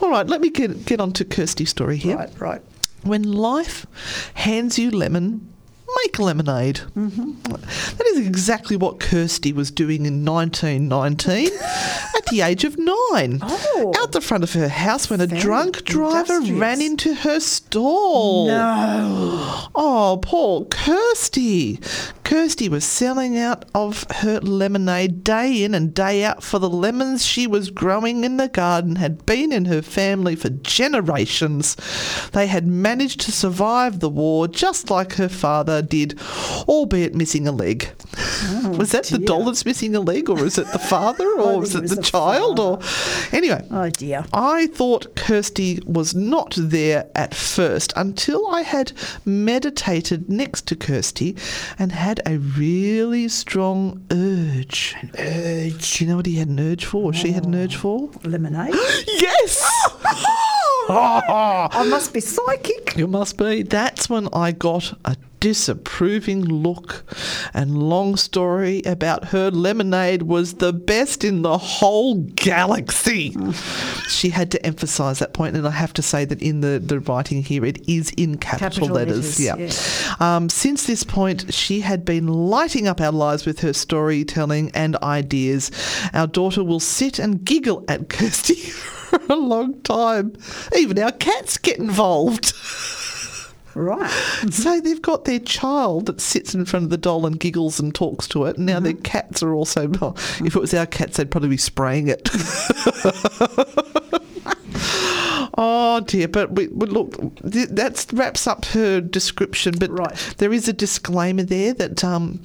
All right, let me get get on to Kirsty's story here. Right, right. When life hands you lemon, make lemonade. Mm-hmm. That is exactly what Kirsty was doing in 1919 at the age of nine. Oh. Out the front of her house when a Very drunk driver industrious. ran into her stall. No. Oh, poor Kirsty. Kirsty was selling out of her lemonade day in and day out for the lemons she was growing in the garden had been in her family for generations. They had managed to survive the war just like her father did, albeit missing a leg. Oh, was that the doll that's missing a leg, or is it the father, or was it was the the child, or anyway? Oh dear. I thought Kirsty was not there at first until I had meditated next to Kirsty and had a really strong urge. An urge. Do you know what he had an urge for? She had an urge oh. for? Lemonade. Yes! I must be psychic. You must be. That's when I got a disapproving look. And long story about her lemonade was the best in the whole galaxy. she had to emphasise that point, and I have to say that in the, the writing here, it is in capital, Capital letters. letters, yeah. yes. Um, since this point, she had been lighting up our lives with her storytelling and ideas. Our daughter will sit and giggle at Kirsty for a long time. Even our cats get involved. Right. So they've got their child that sits in front of the doll and giggles and talks to it. And now their mm-hmm. cats are also. Well, if it was our cats, they'd probably be spraying it. oh dear! But we, we look, th- that wraps up her description. But Right. there is a disclaimer there that um,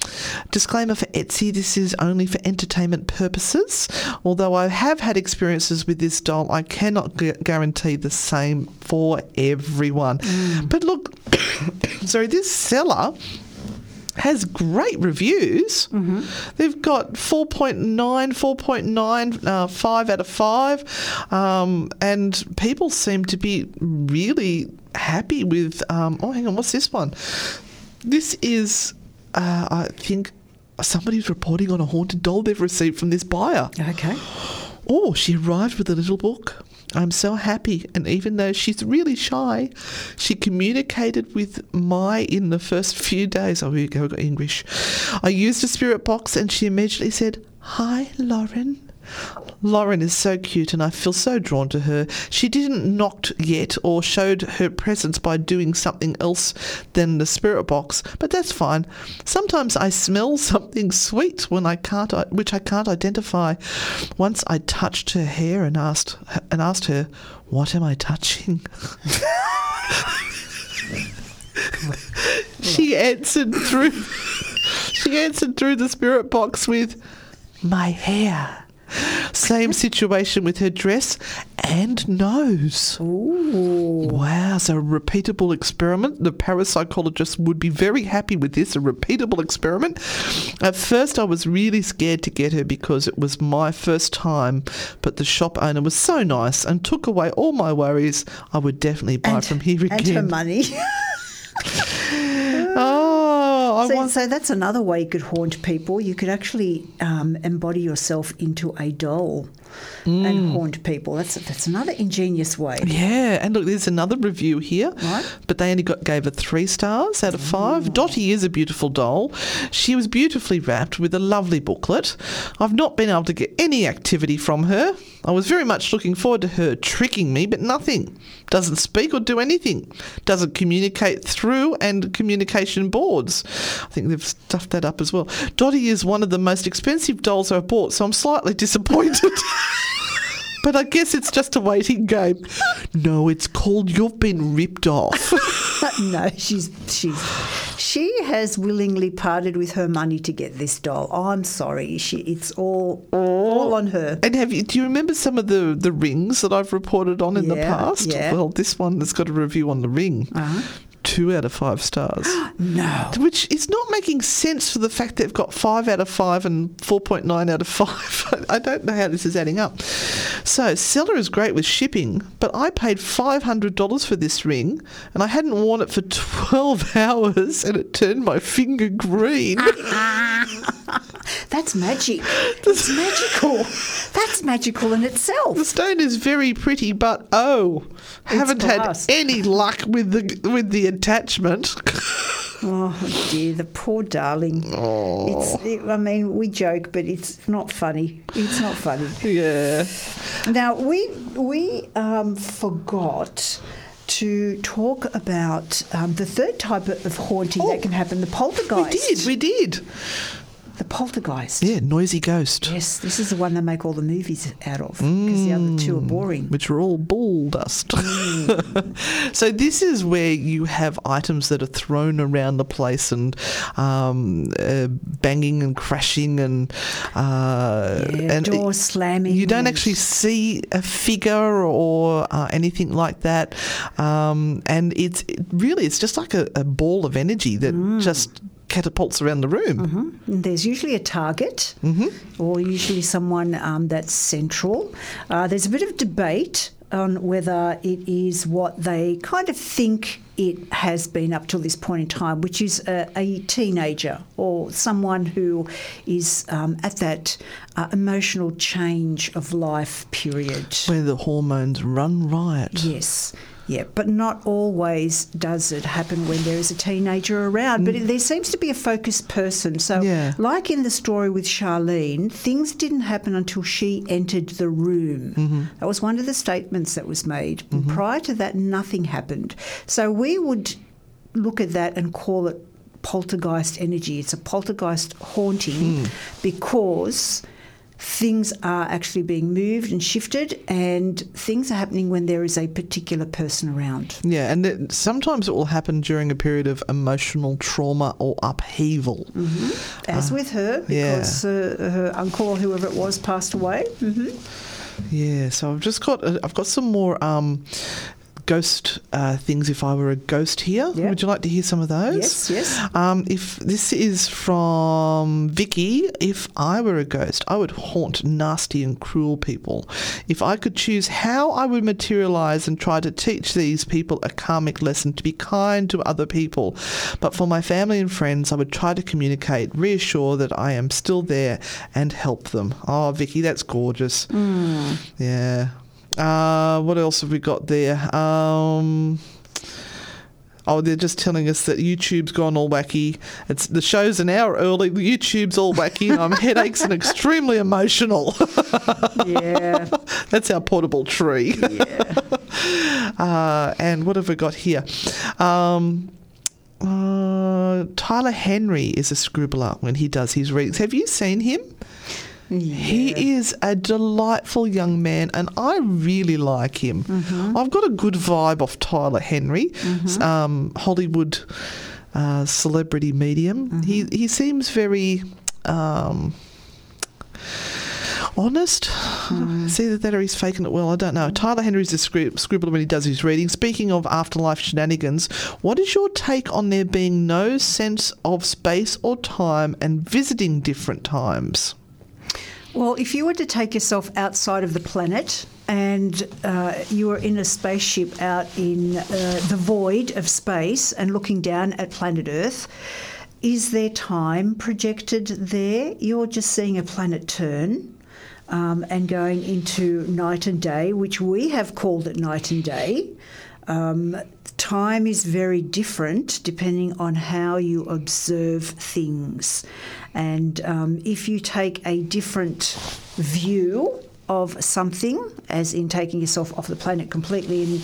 disclaimer for Etsy. This is only for entertainment purposes. Although I have had experiences with this doll, I cannot gu- guarantee the same for everyone. But look, sorry, this seller has great reviews. They've got 4.9, 4.9, uh, 5 out of 5. Um, and people seem to be really happy with. Um, oh, hang on, what's this one? This is, uh, I think, somebody's reporting on a haunted doll they've received from this buyer. Okay. Oh, she arrived with a little book. I'm so happy. And even though she's really shy, she communicated with Mai in the first few days. Oh, here we go, English. I used a spirit box and she immediately said, Hi, Lauren. Lauren is so cute and I feel so drawn to her. She didn't knock yet or showed her presence by doing something else than the spirit box, but that's fine. Sometimes I smell something sweet when I can't uh, which I can't identify. Once I touched her hair and asked and asked her, "What am I touching?" she answered through she answered through the spirit box with my hair. Same situation with her dress and nose. Ooh. Wow, so a repeatable experiment. The parapsychologist would be very happy with this, a repeatable experiment. At first, I was really scared to get her because it was my first time, but the shop owner was so nice and took away all my worries. I would definitely buy from here again. And her money. Oh, I so, want. so that's another way you could haunt people. You could actually um, embody yourself into a doll. And mm. haunt people. That's that's another ingenious way. Yeah, and look, there's another review here, Right. but they only got gave her three stars out of five. Mm. Dottie is a beautiful doll. She was beautifully wrapped with a lovely booklet. I've not been able to get any activity from her. I was very much looking forward to her tricking me, but nothing. Doesn't speak or do anything. Doesn't communicate through and communication boards. I think they've stuffed that up as well. Dottie is one of the most expensive dolls I've bought, so I'm slightly disappointed. But I guess it's just a waiting game. No, it's called You've Been Ripped Off. no, she's she's she has willingly parted with her money to get this doll. I'm sorry, she it's all all on her. and have you do you remember some of the, the rings that I've reported on in the Yeah, past? yeah. Well, this one has got a review on the ring. Uh-huh. Two out of five stars. No. Which is not making sense for the fact they've got five out of five and 4.9 out of five. I don't know how this is adding up. So, seller is great with shipping, but I paid $500 for this ring and I hadn't worn it for 12 hours and it turned my finger green. That's magic. It's magical. That's magical in itself. The stone is very pretty, but oh, haven't had any luck with the with the attachment. Oh dear, the poor darling. It's, it, I mean, we joke, but it's not funny. It's not funny. yeah. Now we we um, forgot to talk about um, the third type of haunting that can happen: the poltergeist. We did, we did. The poltergeist. Yeah, noisy ghost. Yes, this is the one they make all the movies out of because the other two are boring. which are all ball dust. so this is where you have items that are thrown around the place and um, uh, banging and crashing and uh, Yeah, and doors slamming You don't actually see a figure or uh, anything like that, um, and it's it really it's just like a, a ball of energy that Mm. just catapults around the room. Mm-hmm. There's usually a target, or usually someone um, that's central. Uh, there's a bit of debate on whether it is what they kind of think it has been up till this point in time, which is a, a teenager or someone who is um, at that uh, emotional change of life period. Where the hormones run riot. Yes. Yeah, but not always does it happen when there is a teenager around. But mm. there seems to be a focused person. So, Yeah. like in the story with Charlene, things didn't happen until she entered the room. Mm-hmm. That was one of the statements that was made. Mm-hmm. Prior to that, nothing happened. So, we would look at that and call it poltergeist energy. It's a poltergeist haunting hmm. because things are actually being moved and shifted, and things are happening when there is a particular person around. Yeah, and it, sometimes it will happen during a period of emotional trauma or upheaval. As with her, yeah. because uh, her uncle or whoever it was passed away. hmm Yeah, so I've just got uh, I've got some more um, ghost uh, things. If I were a ghost here, Yeah. would you like to hear some of those? Yes, yes. Um, if this is from Vicky, if I were a ghost, I would haunt nasty and cruel people. If I could choose how I would materialize and try to teach these people a karmic lesson to be kind to other people, but for my family and friends, I would try to communicate, reassure that I am still there, and help them. Oh, Vicky, that's gorgeous. Yeah. Uh, what else have we got there? Um, oh, they're just telling us that YouTube's gone all wacky. It's the show's an hour early. YouTube's all wacky, and I'm headaches and extremely emotional. Yeah. That's our portable tree. uh, and what have we got here? Um, uh, Tyler Henry is a scribbler when he does his readings. Have you seen him? He is a delightful young man, and I really like him. I've got a good vibe off Tyler Henry, s- um, Hollywood uh, celebrity medium. He he seems very. Um, honest. It's either that or he's faking it well. I don't know. Tyler Henry's a scri- scribbler when he does his reading. Speaking of afterlife shenanigans, what is your take on there being no sense of space or time and visiting different times? Well, if you were to take yourself outside of the planet and uh, you were in a spaceship out in uh, the void of space and looking down at planet Earth, is there time projected there? You're just seeing a planet turn. um, and going into night and day, which we have called it night and day. Um, time is very different depending on how you observe things. And um, if you take a different view of something, as in taking yourself off the planet completely and,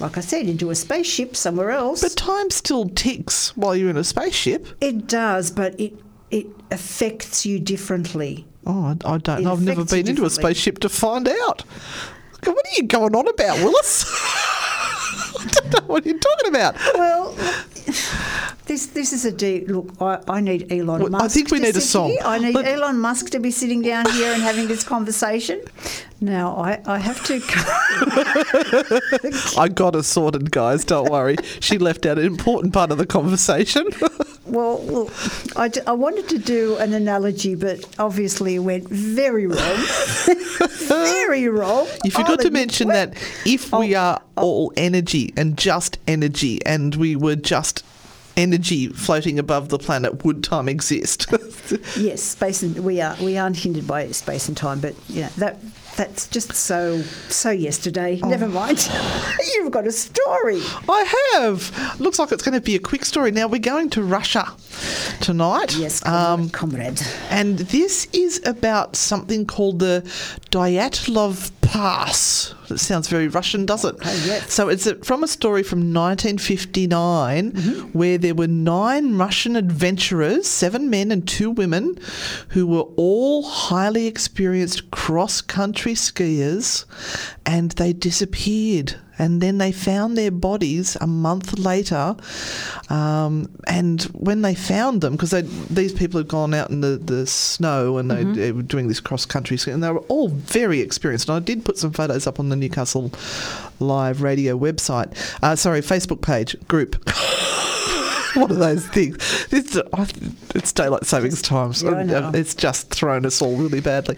like I said, into a spaceship somewhere else, But time still ticks while you're in a spaceship. it does, but it it affects you differently. Oh, I, I don't It know. I've never been into a spaceship to find out. What are you going on about, Willis? I don't know what you're talking about. Well, this this is a deep look. I, I need Elon Well, I Musk. think we to need a song. here. I need Let- Elon Musk to be sitting down here and having this conversation. Now I, I have to. I got her sorted, guys. Don't worry. She left out an important part of the conversation. Well, look, I, d- I wanted to do an analogy, but obviously it went very wrong. very wrong. You forgot Oh, to mention that if we oh, are oh. all energy and just energy, and we were just energy floating above the planet, would time exist? Yes, space and we are we aren't hindered by space and time, but yeah, that that's just so so yesterday. Oh. Never mind. You've got a story. I have. Looks like it's going to be a quick story. Now we're going to Russia tonight. Yes, Um, comrade. and this is about something called the Dyatlov Pass. It sounds very Russian, does it? Oh, yes. So it's from a story from 1959 Mm-hmm. where there were nine Russian adventurers, seven men and two women, who were all highly experienced cross country skiers and they disappeared. And then they found their bodies a month later. Um, and when they found them, because these people had gone out in the, the snow and they, they were doing this cross country and they were all very experienced. And I did put some photos up on the Newcastle Live Radio website, uh, sorry, Facebook page group. One of those things. It's, it's daylight savings time. so Yeah, It's just thrown us all really badly.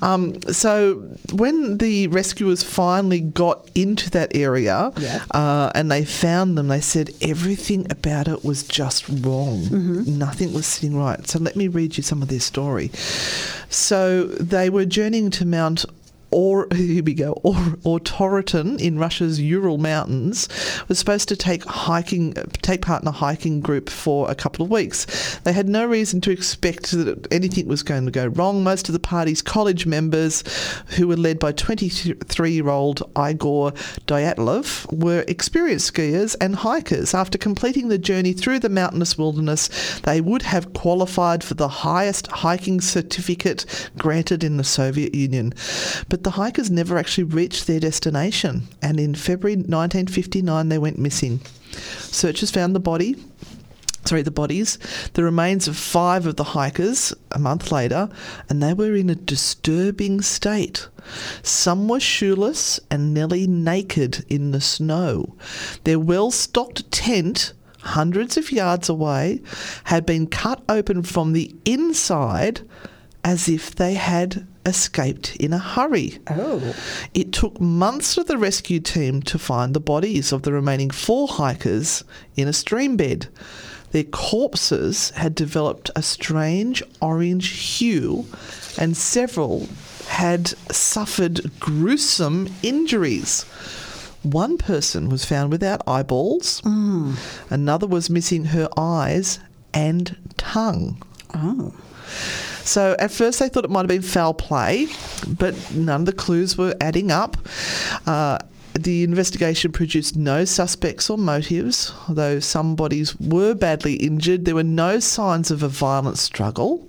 Um, so when the rescuers finally got into that area Yeah. uh, and they found them, they said everything about it was just wrong. Mm-hmm. Nothing was sitting right. So let me read you some of their story. So they were journeying to Mount or here we go, or Otorten in Russia's Ural Mountains was supposed to take hiking, take part in a hiking group for a couple of weeks. They had no reason to expect that anything was going to go wrong. Most of the party's college members, who were led by 23-year-old Igor Dyatlov, were experienced skiers and hikers. After completing the journey through the mountainous wilderness, they would have qualified for the highest hiking certificate granted in the Soviet Union. But the hikers never actually reached their destination, and in February 1959 they went missing. Searchers found the body. Sorry, the bodies, the remains of five of the hikers a month later, and they were in a disturbing state. Some were shoeless and nearly naked in the snow. Their well stocked tent, hundreds of yards away, had been cut open from the inside as if they had escaped in a hurry. Oh. It took months for the rescue team to find the bodies of the remaining four hikers in a stream bed. Their corpses had developed a strange orange hue, and several had suffered gruesome injuries. One person was found without eyeballs, mm. another was missing her eyes and tongue. Oh. So at first they thought it might have been foul play, but none of the clues were adding up. Uh, the investigation produced no suspects or motives, though some bodies were badly injured. There were no signs of a violent struggle.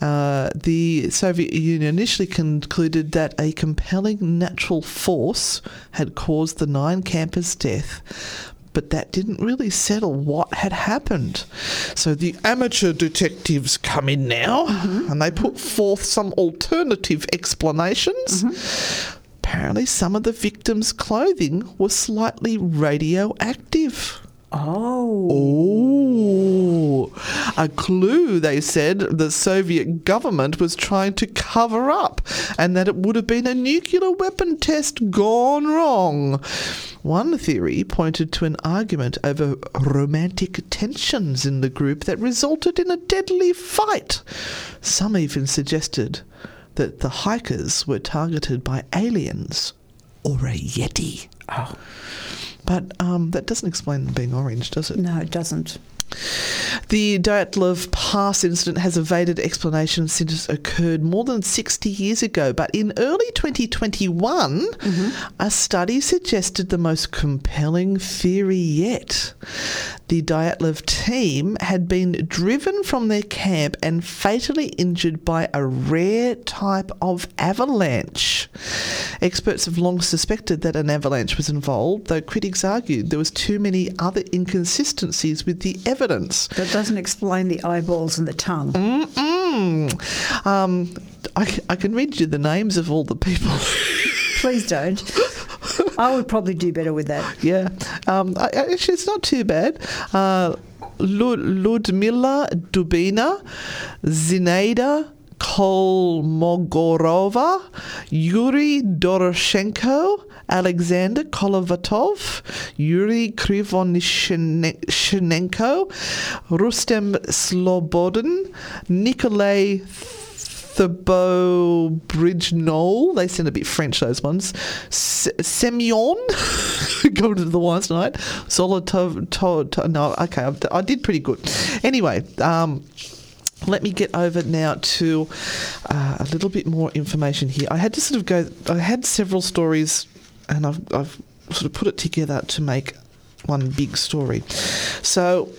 Uh, the Soviet Union initially concluded that a compelling natural force had caused the nine campers' death, but that didn't really settle what had happened. So the amateur detectives come in now mm-hmm. and they put forth some alternative explanations. Mm-hmm. Apparently, some of the victims' clothing was slightly radioactive. Oh. Oh, a clue, they said, the Soviet government was trying to cover up, and that it would have been a nuclear weapon test gone wrong. One theory pointed to an argument over romantic tensions in the group that resulted in a deadly fight. Some even suggested that the hikers were targeted by aliens or a Yeti. Oh. But um, that doesn't explain them being orange, does it? No, it doesn't. The Dyatlov Pass incident has evaded explanation since it occurred more than 60 years ago. But in early 2021, mm-hmm. a study suggested the most compelling theory yet. The Dyatlov team had been driven from their camp and fatally injured by a rare type of avalanche. Experts have long suspected that an avalanche was involved, though critics argued there was too many other inconsistencies with the evidence. That doesn't explain the eyeballs and the tongue. Mm-mm. Um, I, I can read you the names of all the people. Please don't. I would probably do better with that. yeah, um, I, actually, it's not too bad. Uh, Lud- Ludmila Dubina, Zinaida Kolmogorova, Yuri Doroshenko, Alexander Kolovatov, Yuri Krivonishenko, Rustem Slobodin, Nikolay Thabo Bridge Knoll. They sound a bit French, those ones. Semyon. Going to the wines tonight. Solotov. To, to, no, okay, I did pretty good. Anyway, um, let me get over now to uh, a little bit more information here. I had to sort of go, I had several stories and I've, I've sort of put it together to make one big story. So,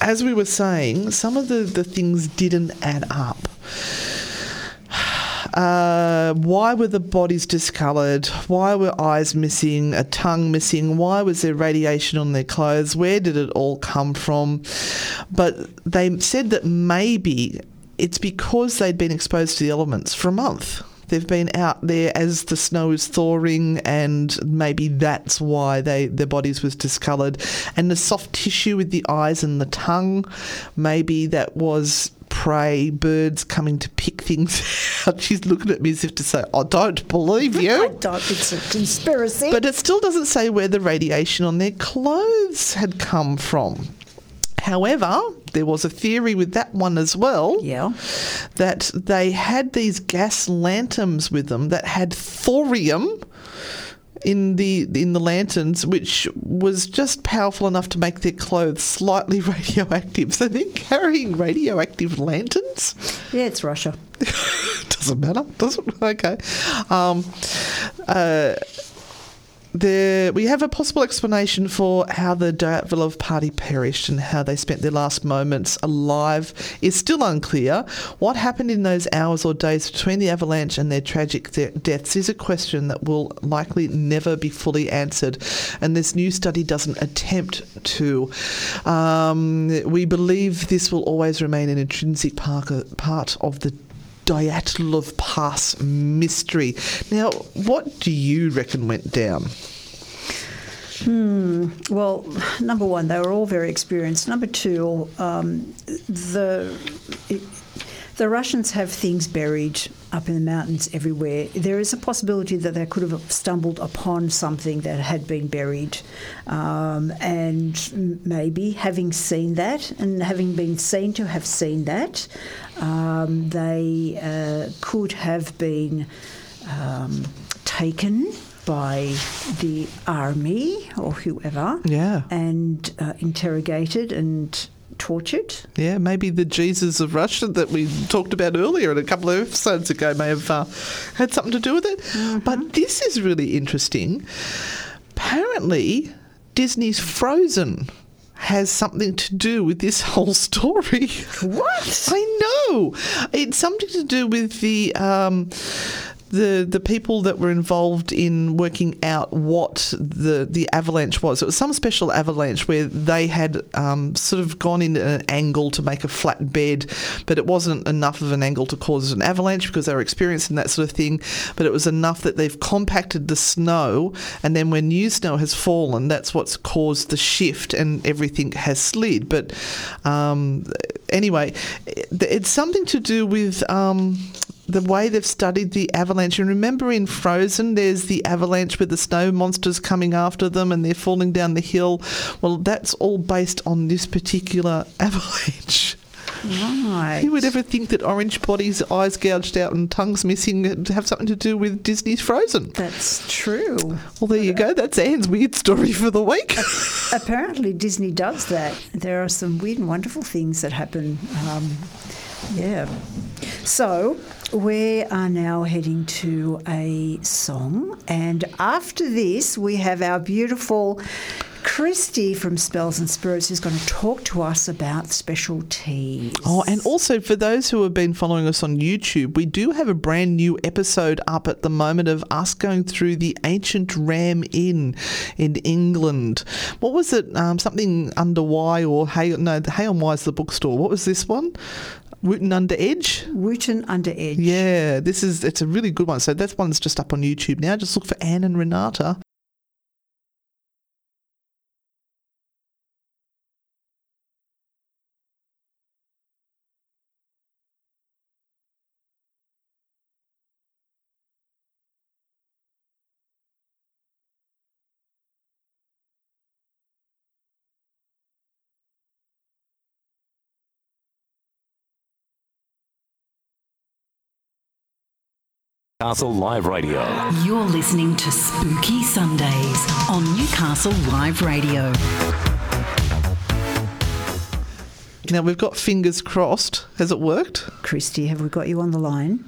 as we were saying, some of the, the things didn't add up. Uh, why were the bodies discoloured? Why were eyes missing? A tongue missing? Why was there radiation on their clothes? Where did it all come from? But they said that maybe it's because they'd been exposed to the elements for a month. They've been out there as the snow is thawing, and maybe that's why they their bodies was discoloured. And the soft tissue with the eyes and the tongue, maybe that was prey, birds coming to pick things out. She's looking at me as if to say, "I don't believe you. I you." don't, it's a conspiracy. But it still doesn't say where the radiation on their clothes had come from. However, there was a theory with that one as well yeah. that they had these gas lanterns with them that had thorium in the in the lanterns, which was just powerful enough to make their clothes slightly radioactive. So they're carrying radioactive lanterns. Yeah, it's Russia. Doesn't matter, does it? Okay. Um, uh, there, we have a possible explanation for how the Dyatlov party perished and how they spent their last moments alive is still unclear. What happened in those hours or days between the avalanche and their tragic de- deaths is a question that will likely never be fully answered, and this new study doesn't attempt to. Um, we believe this will always remain an intrinsic part, part of the Dyatlov Pass mystery. Now, what do you reckon went down? Hmm. Well, number one, they were all very experienced. Number two, um, the the Russians have things buried up in the mountains everywhere. There is a possibility that they could have stumbled upon something that had been buried, um, and maybe having seen that and having been seen to have seen that, um, they uh, could have been um, taken by the army or whoever Yeah. and uh, interrogated and tortured. Yeah, maybe the Jesus of Russia that we talked about earlier and a couple of episodes ago may have uh, had something to do with it. But this is really interesting. Apparently, Disney's Frozen has something to do with this whole story. What? I know. It's something to do with the. Um, the, the people that were involved in working out what the, the avalanche was. It was some special avalanche where they had um, sort of gone in an angle to make a flat bed, but it wasn't enough of an angle to cause an avalanche because they were experiencing that sort of thing. But it was enough that they've compacted the snow, and then when new snow has fallen, that's what's caused the shift, and everything has slid. But um, anyway, it's something to do with. Um, the way they've studied the avalanche. And remember in Frozen, there's the avalanche with the snow monsters coming after them and they're falling down the hill. Well, that's all based on this particular avalanche. Right. Who would ever think that orange bodies, eyes gouged out, and tongues missing have something to do with Disney's Frozen? That's true. Well, there you go. That's Anne's weird story for the week. Apparently, Disney does that. There are some weird and wonderful things that happen. Um, yeah. So, we are now heading to a song, and after this, we have our beautiful Christy from Spells and Spirits who's going to talk to us about special teas. Oh, and also for those who have been following us on YouTube, we do have a brand new episode up at the moment of us going through the ancient Ram Inn in England. What was it? Um, something under Y or Hay? No, Hay on Wye is the bookstore. What was this one? Wotton Under Edge. Wotton Under Edge. Yeah, this is it's a really good one. So that one's just up on YouTube now. Just look for Anne and Renata. Newcastle Live Radio. You're listening to Spooky Sundays on Newcastle Live Radio. Now we've got fingers crossed. Has it worked? Christy, have we got you on the line?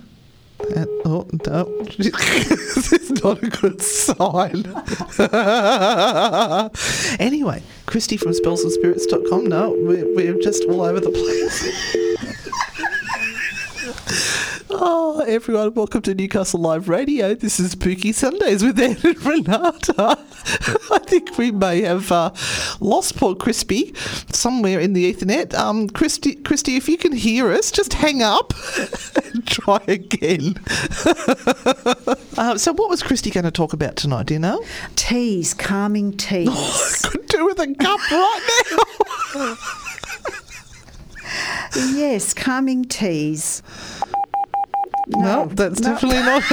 Uh, oh no, this is not a good sign. anyway, Christy from spellsandspirits.com. No, we're, we're just all over the place. Oh, everyone, welcome to Newcastle Live Radio. This is Spooky Sundays with Anne and Renata. I think we may have uh, lost poor Crispy somewhere in the Ethernet. Um, Christy, Christy, if you can hear us, just hang up and try again. uh, so, what was Christy going to talk about tonight? Do you know? Teas, calming teas. I could do with a cup right now. yes, calming teas. No, that's no. definitely not.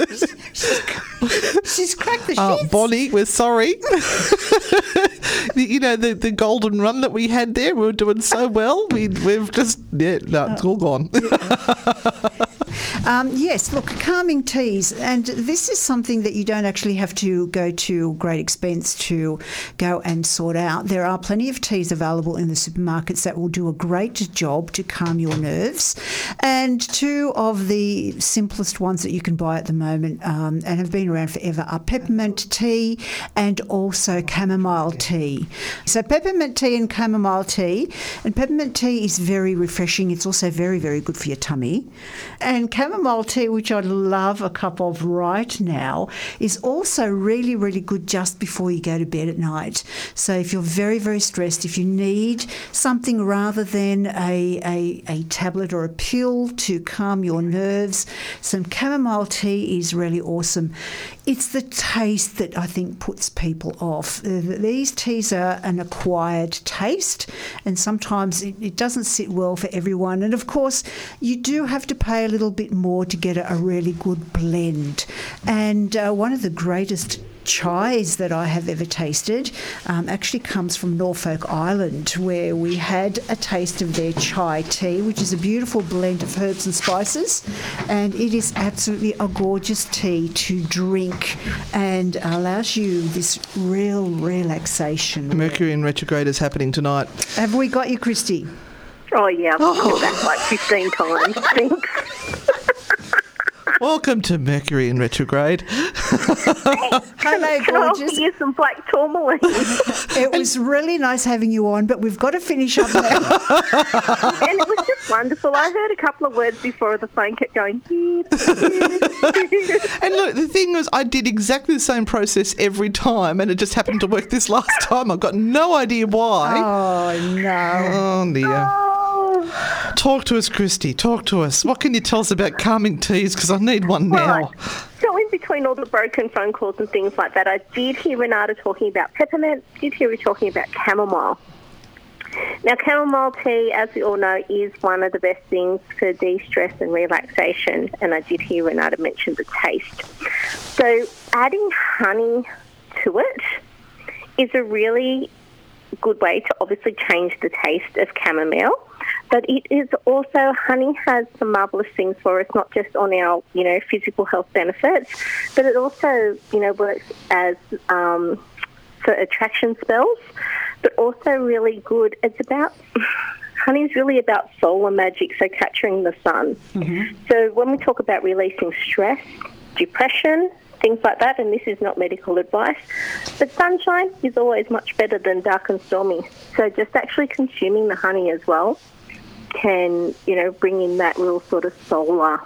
She's cracked the Uh, sheets. Bonnie, we're sorry. The- you know, the, the golden run that we had there, we were doing so well. We, we've just, yeah, no, it's all gone. Um, yes, look, calming teas, and this is something that you don't actually have to go to great expense to go and sort out. There are plenty of teas available in the supermarkets that will do a great job to calm your nerves. And two of the simplest ones that you can buy at the moment um, and have been around forever are peppermint tea and also chamomile tea. So, peppermint tea and chamomile tea, and peppermint tea is very refreshing. It's also very, very good for your tummy. And chamomile tea, which I love a cup of right now, is also really, really good just before you go to bed at night. So if you're very, very stressed, if you need something rather than a, a, a tablet or a pill to calm your nerves, some chamomile tea is really awesome. It's the taste that I think puts people off. Uh, These teas are an acquired taste, and sometimes it, it doesn't sit well for everyone. And of course, you do have to pay a little bit more to get a, a really good blend. And uh, one of the greatest chais that I have ever tasted um, actually comes from Norfolk Island, where we had a taste of their chai tea, which is a beautiful blend of herbs and spices. And it is absolutely a gorgeous tea to drink and allows you this real relaxation. Mercury in retrograde is happening tonight. Have we got you, Christy? Oh yeah, I've oh. that like fifteen times. Thanks. Welcome to Mercury in retrograde. Hello, Can I gorgeous. you some black tourmaline? It was really nice having you on, but we've got to finish up now. and it was just wonderful. I heard a couple of words before the phone kept going. And look, the thing was, I did exactly the same process every time, and it just happened to work this last time. I've got no idea why. oh, no. Oh, dear. oh, Talk to us, Christy. Talk to us. What can you tell us about calming teas? Because I need one now. right. So in between all the broken phone calls and things like that, I did hear Renata talking about peppermint. Did hear her talking about chamomile. Now, chamomile tea, as we all know, is one of the best things for de-stress and relaxation. And I did hear Renata mention the taste. So adding honey to it is a really good way to obviously change the taste of chamomile. But it is also honey has some marvelous things for us, not just on our you know physical health benefits, but it also you know works as um, for attraction spells, but also really good. It's about honey is really about solar magic, so capturing the sun. So when we talk about releasing stress, depression, things like that, and this is not medical advice, but sunshine is always much better than dark and stormy. So just actually consuming the honey as well can, you know, bring in that real sort of solar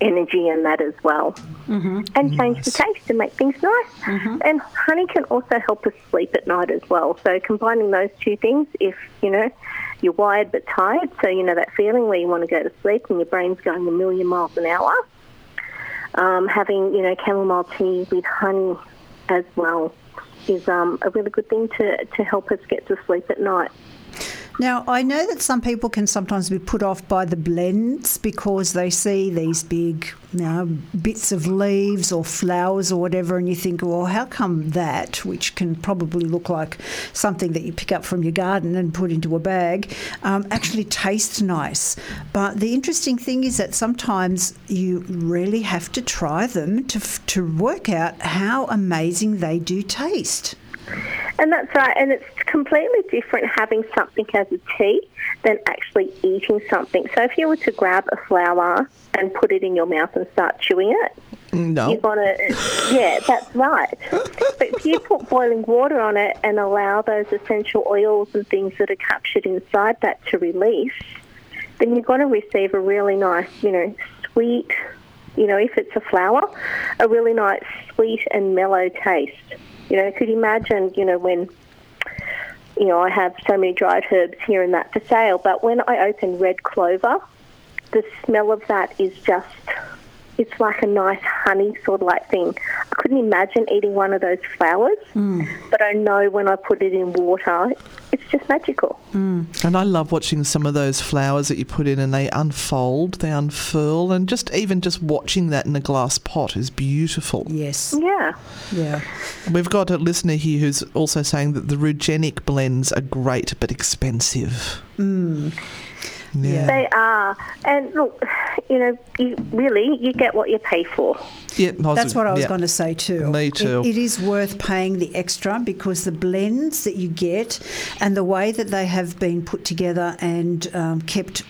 energy in that as well. And change the taste and make things nice. And honey can also help us sleep at night as well. So combining those two things, if, you know, you're wired but tired, so you know that feeling where you want to go to sleep and your brain's going a million miles an hour, um, having, you know, chamomile tea with honey as well is um, a really good thing to, to help us get to sleep at night. Now, I know that some people can sometimes be put off by the blends because they see these big you know, bits of leaves or flowers or whatever, and you think, well, how come that, which can probably look like something that you pick up from your garden and put into a bag, um, actually tastes nice? But the interesting thing is that sometimes you really have to try them to, to work out how amazing they do taste. And that's right, and it's completely different having something as a tea than actually eating something. So if you were to grab a flower and put it in your mouth and start chewing it, No. you're gonna, yeah, that's right. but if you put boiling water on it and allow those essential oils and things that are captured inside that to release, then you're going to receive a really nice, you know, sweet, you know, if it's a flower, a really nice sweet and mellow taste. You know, could you imagine, you know, when, you know, I have so many dried herbs here and that for sale, but when I open red clover, the smell of that is just, it's like a nice honey sort of like thing. I couldn't imagine eating one of those flowers, hmm. but I know when I put it in water, it's just magical. Hmm. And I love watching some of those flowers that you put in and they unfold, they unfurl, and just even just watching that in a glass pot is beautiful. Yes. Yeah. Yeah. We've got a listener here who's also saying that the Rugenic blends are great but expensive. Hmm. Yeah. They are. And look, you know, you really, you get what you pay for. Yeah, I That's what I was yeah. going to say too. Me It- too. it is worth paying the extra because the blends that you get and the way that they have been put together and um, kept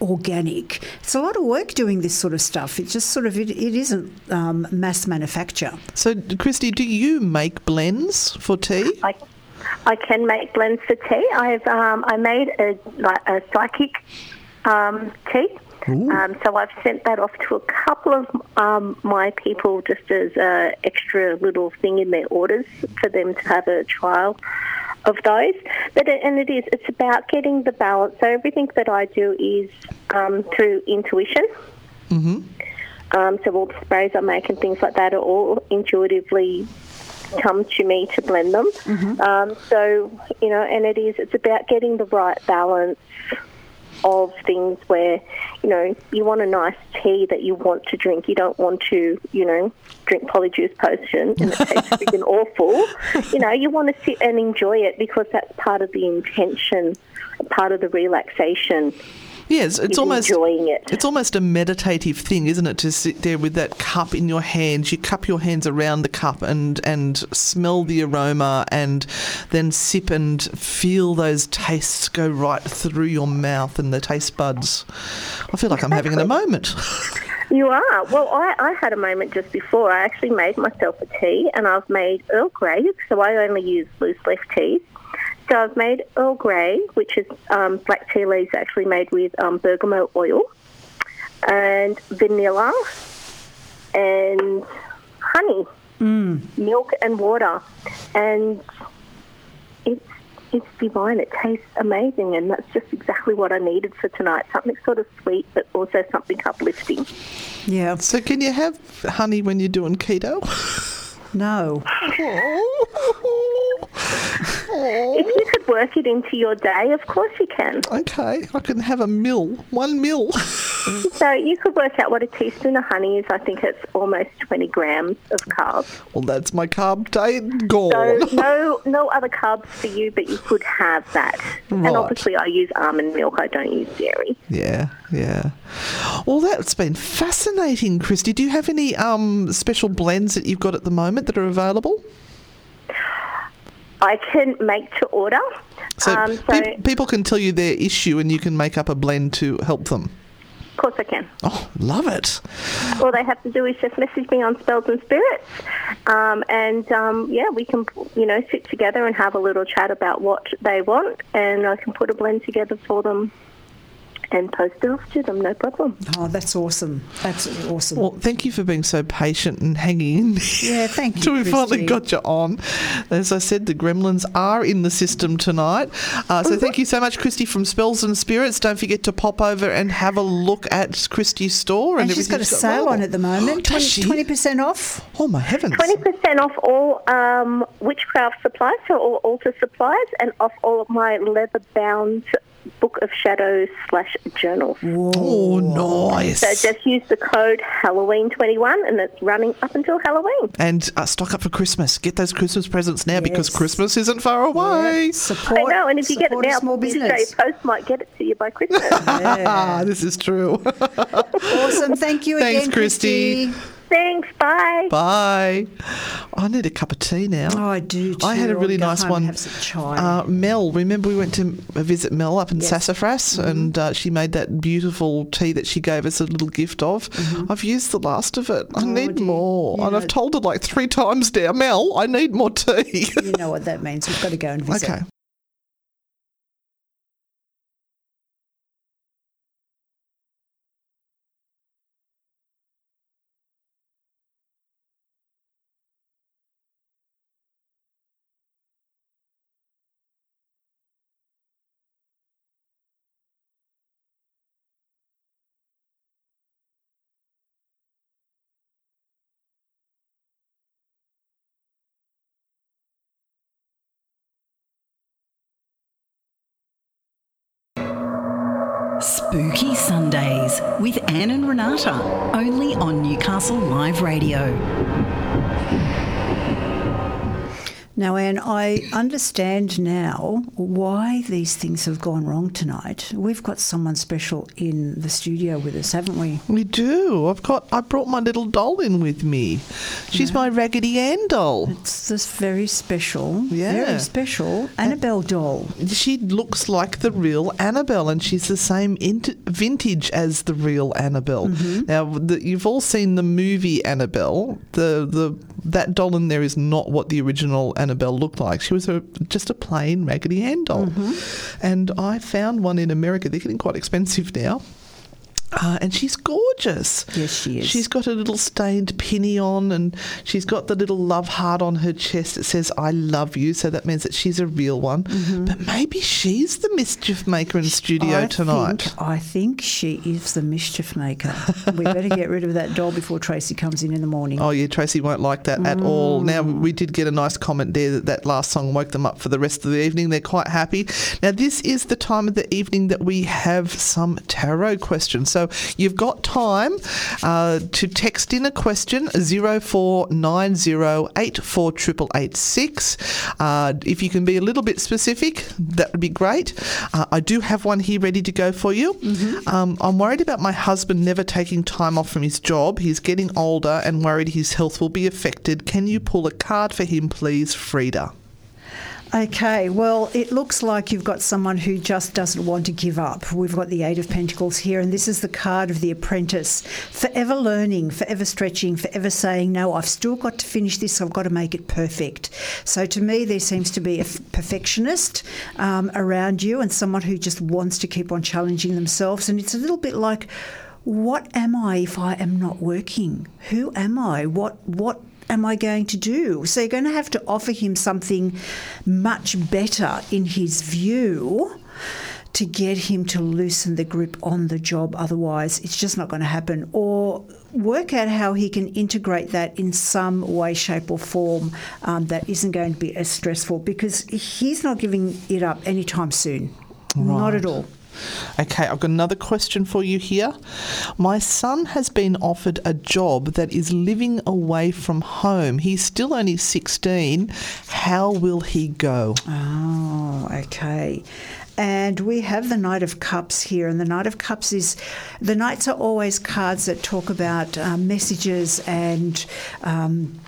organic. It's a lot of work doing this sort of stuff. It's just sort of it, it isn't um, mass manufacture. So, Christy, do you make blends for tea? I, I can make blends for tea. I've um, I made a like a psychic um, tea. Um, so I've sent that off to a couple of um, my people just as a extra little thing in their orders for them to have a trial of those. But it, and it is it's about getting the balance. So everything that I do is um, through intuition. Um, so all the sprays I make and things like that are all intuitively come to me to blend them. Um, so you know, and it is it's about getting the right balance of things where you know you want a nice tea that you want to drink. You don't want to you know drink polyjuice potion and it tastes freaking awful. You know, you want to sit and enjoy it because that's part of the intention, part of the relaxation. Yes, it's almost enjoying it. It's almost a meditative thing, isn't it? To sit there with that cup in your hands, you cup your hands around the cup and and smell the aroma, and then sip and feel those tastes go right through your mouth and the taste buds. I feel like I'm having a moment. You are. Well, I, I had a moment just before. I actually made myself a tea, and I've made Earl Grey, so I only use loose leaf teas. So I've made Earl Grey, which is um, black tea leaves actually made with um, bergamot oil, and vanilla, and honey, milk, and water, and it's it's divine. It tastes amazing, and that's just exactly what I needed for tonight. Something sort of sweet, but also something uplifting. Yeah. So, can you have honey when you're doing keto? No. If you could work it into your day, of course you can. Okay, I can have a mill, one mill. So you could work out what a teaspoon of honey is. I think it's almost 20 grams of carbs. Well, that's my carb day gone. So no, no other carbs for you, but you could have that. Right. And obviously, I use almond milk. I don't use dairy. Yeah, yeah. Well, that's been fascinating, Christy. Do you have any um, special blends that you've got at the moment that are available? I can make to order. So, um, so pe- people can tell you their issue and you can make up a blend to help them. of course, I can. Oh, love it. All they have to do is just message me on Spells and Spirits, um, and um, yeah, we can you know sit together and have a little chat about what they want, and I can put a blend together for them and post it off to them. No problem. Oh, that's awesome. That's awesome. Well, thank you for being so patient and hanging in. yeah, thank you. Till we finally got you on. As I said, the gremlins are in the system tonight. Uh, so thank you so much, Christy from Spells and Spirits. Don't forget to pop over and have a look at Christy's store. And, And she's got a everything's sale on at the moment. Does she? Twenty percent off. Oh, my heavens. Twenty percent off all um, witchcraft supplies, so all altar supplies, and off all of my leather-bound Book of Shadows slash journals. Oh, nice. So just use the code Halloween21, and it's running up until Halloween. and uh, stock up for Christmas. Get those Christmas presents now because Christmas isn't far away. Support. I know, and if you get it support a now, small the Australia business. Post might get it to you by Christmas. Ah, this is true. Awesome. Thank you Thanks, again, Christy. Christy. Thanks, bye. Bye. I need a cup of tea now. Oh, I do. Too. I had a I'll really nice one. Have some chai. Uh, Mel, remember we went to visit Mel up in Yes. Sassafras Mm-hmm. and uh, she made that beautiful tea that she gave us a little gift of. I've used the last of it. I need Mm-hmm. Oh, dear. more. And Yeah. I've told her like three times now, Mel, I need more tea. you know what that means. We've got to go and visit. okay. Spooky Sundays with Anne and Renata, only on Newcastle Live Radio. Now, Anne, I understand now why these things have gone wrong tonight. We've got someone special in the studio with us, haven't we? We do. I've got. I brought my little doll in with me. She's my Raggedy Ann doll. It's this very special, Yeah. very special Annabelle doll. She looks like the real Annabelle, and she's the same int- vintage as the real Annabelle. Mm-hmm. Now, the, you've all seen the movie Annabelle. The the that doll in there is not what the original Annabelle looked like. She was a just a plain Raggedy Ann doll, mm-hmm. and I found one in America. They're getting quite expensive now. Uh, and she's gorgeous. Yes, she is. She's got a little stained penny on, and she's got the little love heart on her chest. that says "I love you," so that means that she's a real one. But maybe she's the mischief maker in studio Mm-hmm. I tonight. Think, I think she is the mischief maker. we better get rid of that doll before Tracy comes in in the morning. Oh yeah, Tracy won't like that at all. Now Mm. we did get a nice comment there that that last song woke them up for the rest of the evening. They're quite happy. Now this is the time of the evening that we have some tarot questions. So you've got time uh, to text in a question zero four nine zero eight four triple eight six. Uh, if you can be a little bit specific, that would be great. Uh, I do have one here ready to go for you. Um, I'm worried about my husband never taking time off from his job. He's getting older and worried his health will be affected. Can you pull a card for him, please, Frida? Okay, well, it looks like you've got someone who just doesn't want to give up. We've got the Eight of Pentacles here, and this is the card of the apprentice. Forever learning, forever stretching, forever saying, No, I've still got to finish this, I've got to make it perfect. So to me, there seems to be a perfectionist um, around you and someone who just wants to keep on challenging themselves. And it's a little bit like, what am I if I am not working? Who am I? What what am I going to do? So you're going to have to offer him something much better in his view to get him to loosen the grip on the job. Otherwise, it's just not going to happen. Or work out how he can integrate that in some way, shape, or form um, that isn't going to be as stressful because he's not giving it up anytime soon. Not at all. Okay, I've got another question for you here. My son has been offered a job that is living away from home. He's still only 16. How will he go? Oh, okay. And we have the Knight of Cups here, and the Knight of Cups is the Knights are always cards that talk about um, messages and. Um,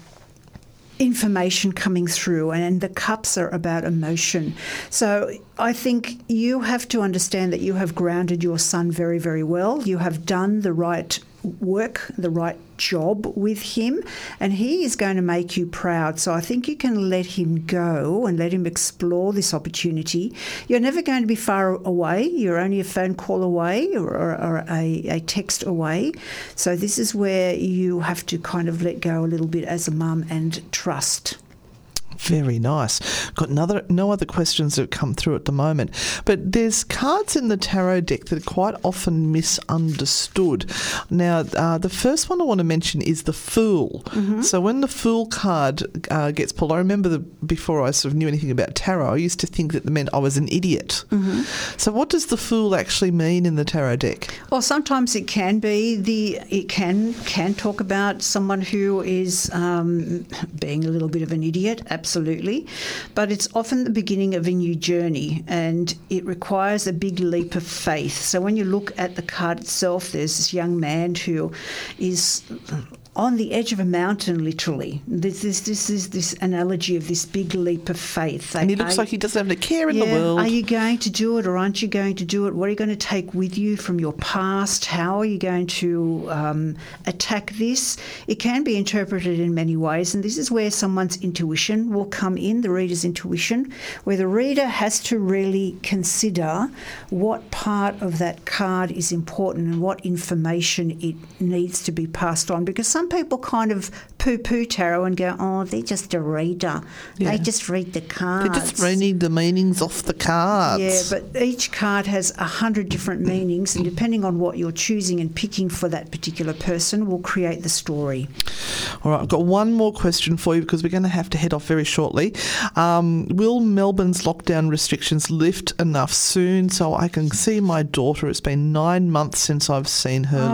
information coming through, and the cups are about emotion. So I think you have to understand that you have grounded your son very, very well. You have done the right work, the right job with him, and he is going to make you proud. So I think you can let him go and let him explore this opportunity. You're never going to be far away, you're only a phone call away or, or a, a text away. So this is where you have to kind of let go a little bit as a mum and trust. Very nice. Got another no other questions that come through at the moment, but there's cards in the tarot deck that are quite often misunderstood. Now, uh, the first one I want to mention is the Fool. Mm-hmm. So when the Fool card uh, gets pulled, I remember the, before I sort of knew anything about tarot, I used to think that it meant I was an idiot. Mm-hmm. So what does the Fool actually mean in the tarot deck? Well, sometimes it can be the it can can talk about someone who is um, being a little bit of an idiot, absolutely, but it's often the beginning of a new journey, and it requires a big leap of faith. So when you look at the card itself, there's this young man who is on the edge of a mountain, literally. This, this, this is this analogy of this big leap of faith. And he looks Are- like he doesn't have a care in the world. Are you going to do it or aren't you going to do it? What are you going to take with you from your past? How are you going to um, attack this? It can be interpreted in many ways, and this is where someone's intuition will come in, the reader's intuition, where the reader has to really consider what part of that card is important and what information it needs to be passed on. Because some people kind of poo poo tarot and go, oh, they're just a reader. Yeah. They just read the cards. They're just reading the meanings off the cards. Yeah, but each card has a hundred different meanings, and depending on what you're choosing and picking for that particular person, will create the story. All right, I've got one more question for you because we're going to have to head off very shortly. Um, will Melbourne's lockdown restrictions lift enough soon so I can see my daughter? It's been nine months since I've seen her.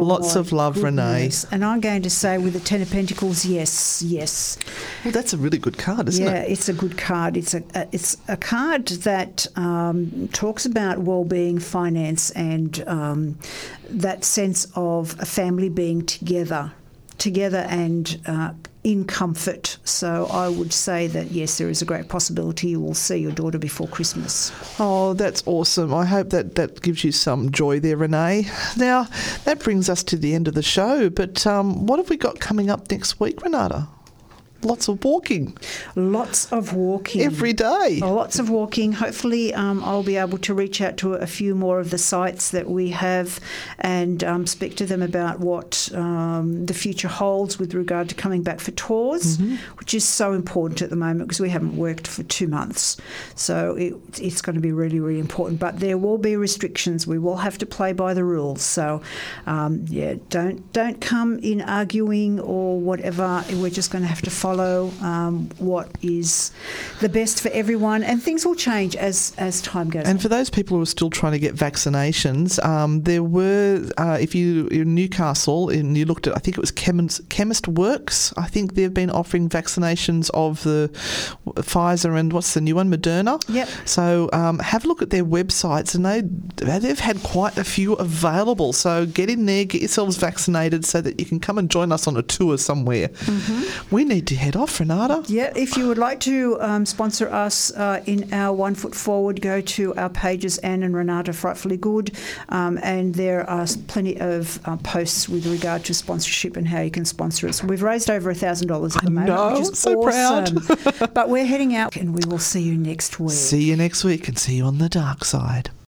Lots of love, Renee. And I'm going to say with the Ten of Pentacles, yes, yes. Well, that's a really good card, isn't yeah, it? Yeah, it's a good card. It's a, a it's a card that um, talks about well-being, finance, and um, that sense of a family being together, together and uh, in comfort. So I would say that yes, there is a great possibility you will see your daughter before Christmas. Oh, that's awesome. I hope that that gives you some joy there, Renee. Now, that brings us to the end of the show, but um, what have we got coming up next week, Renata? Lots of walking Lots of walking every day. Oh, lots of walking. Hopefully, um, I'll be able to reach out to a few more of the sites that we have and um, speak to them about what um, the future holds with regard to coming back for tours, which is so important at the moment because we haven't worked for two months. So it, it's going to be really, really important. But there will be restrictions. We will have to play by the rules. So, um, yeah, don't don't come in arguing or whatever. We're just going to have to follow um, what is the best for everyone, and things will change as as time goes. And on. for those people who are still trying to get vaccinations, um, there were, uh, if you in Newcastle and you looked at, I think it was Chemist, Chemist Works. I think they've been offering vaccinations of the Pfizer and what's the new one, Moderna. Yep. So um, have a look at their websites, and they they've had quite a few available. So get in there, get yourselves vaccinated, so that you can come and join us on a tour somewhere. We need to head off, Renata. Yeah, if you would like to um, sponsor us uh, in our One Foot Forward, go to our pages, Anne and Renata Frightfully Good, um, and there are plenty of uh, posts with regard to sponsorship and how you can sponsor us. We've raised over $1,000 at the moment, know, which is so proud. but we're heading out, and we will see you next week. See you next week, and see you on the dark side.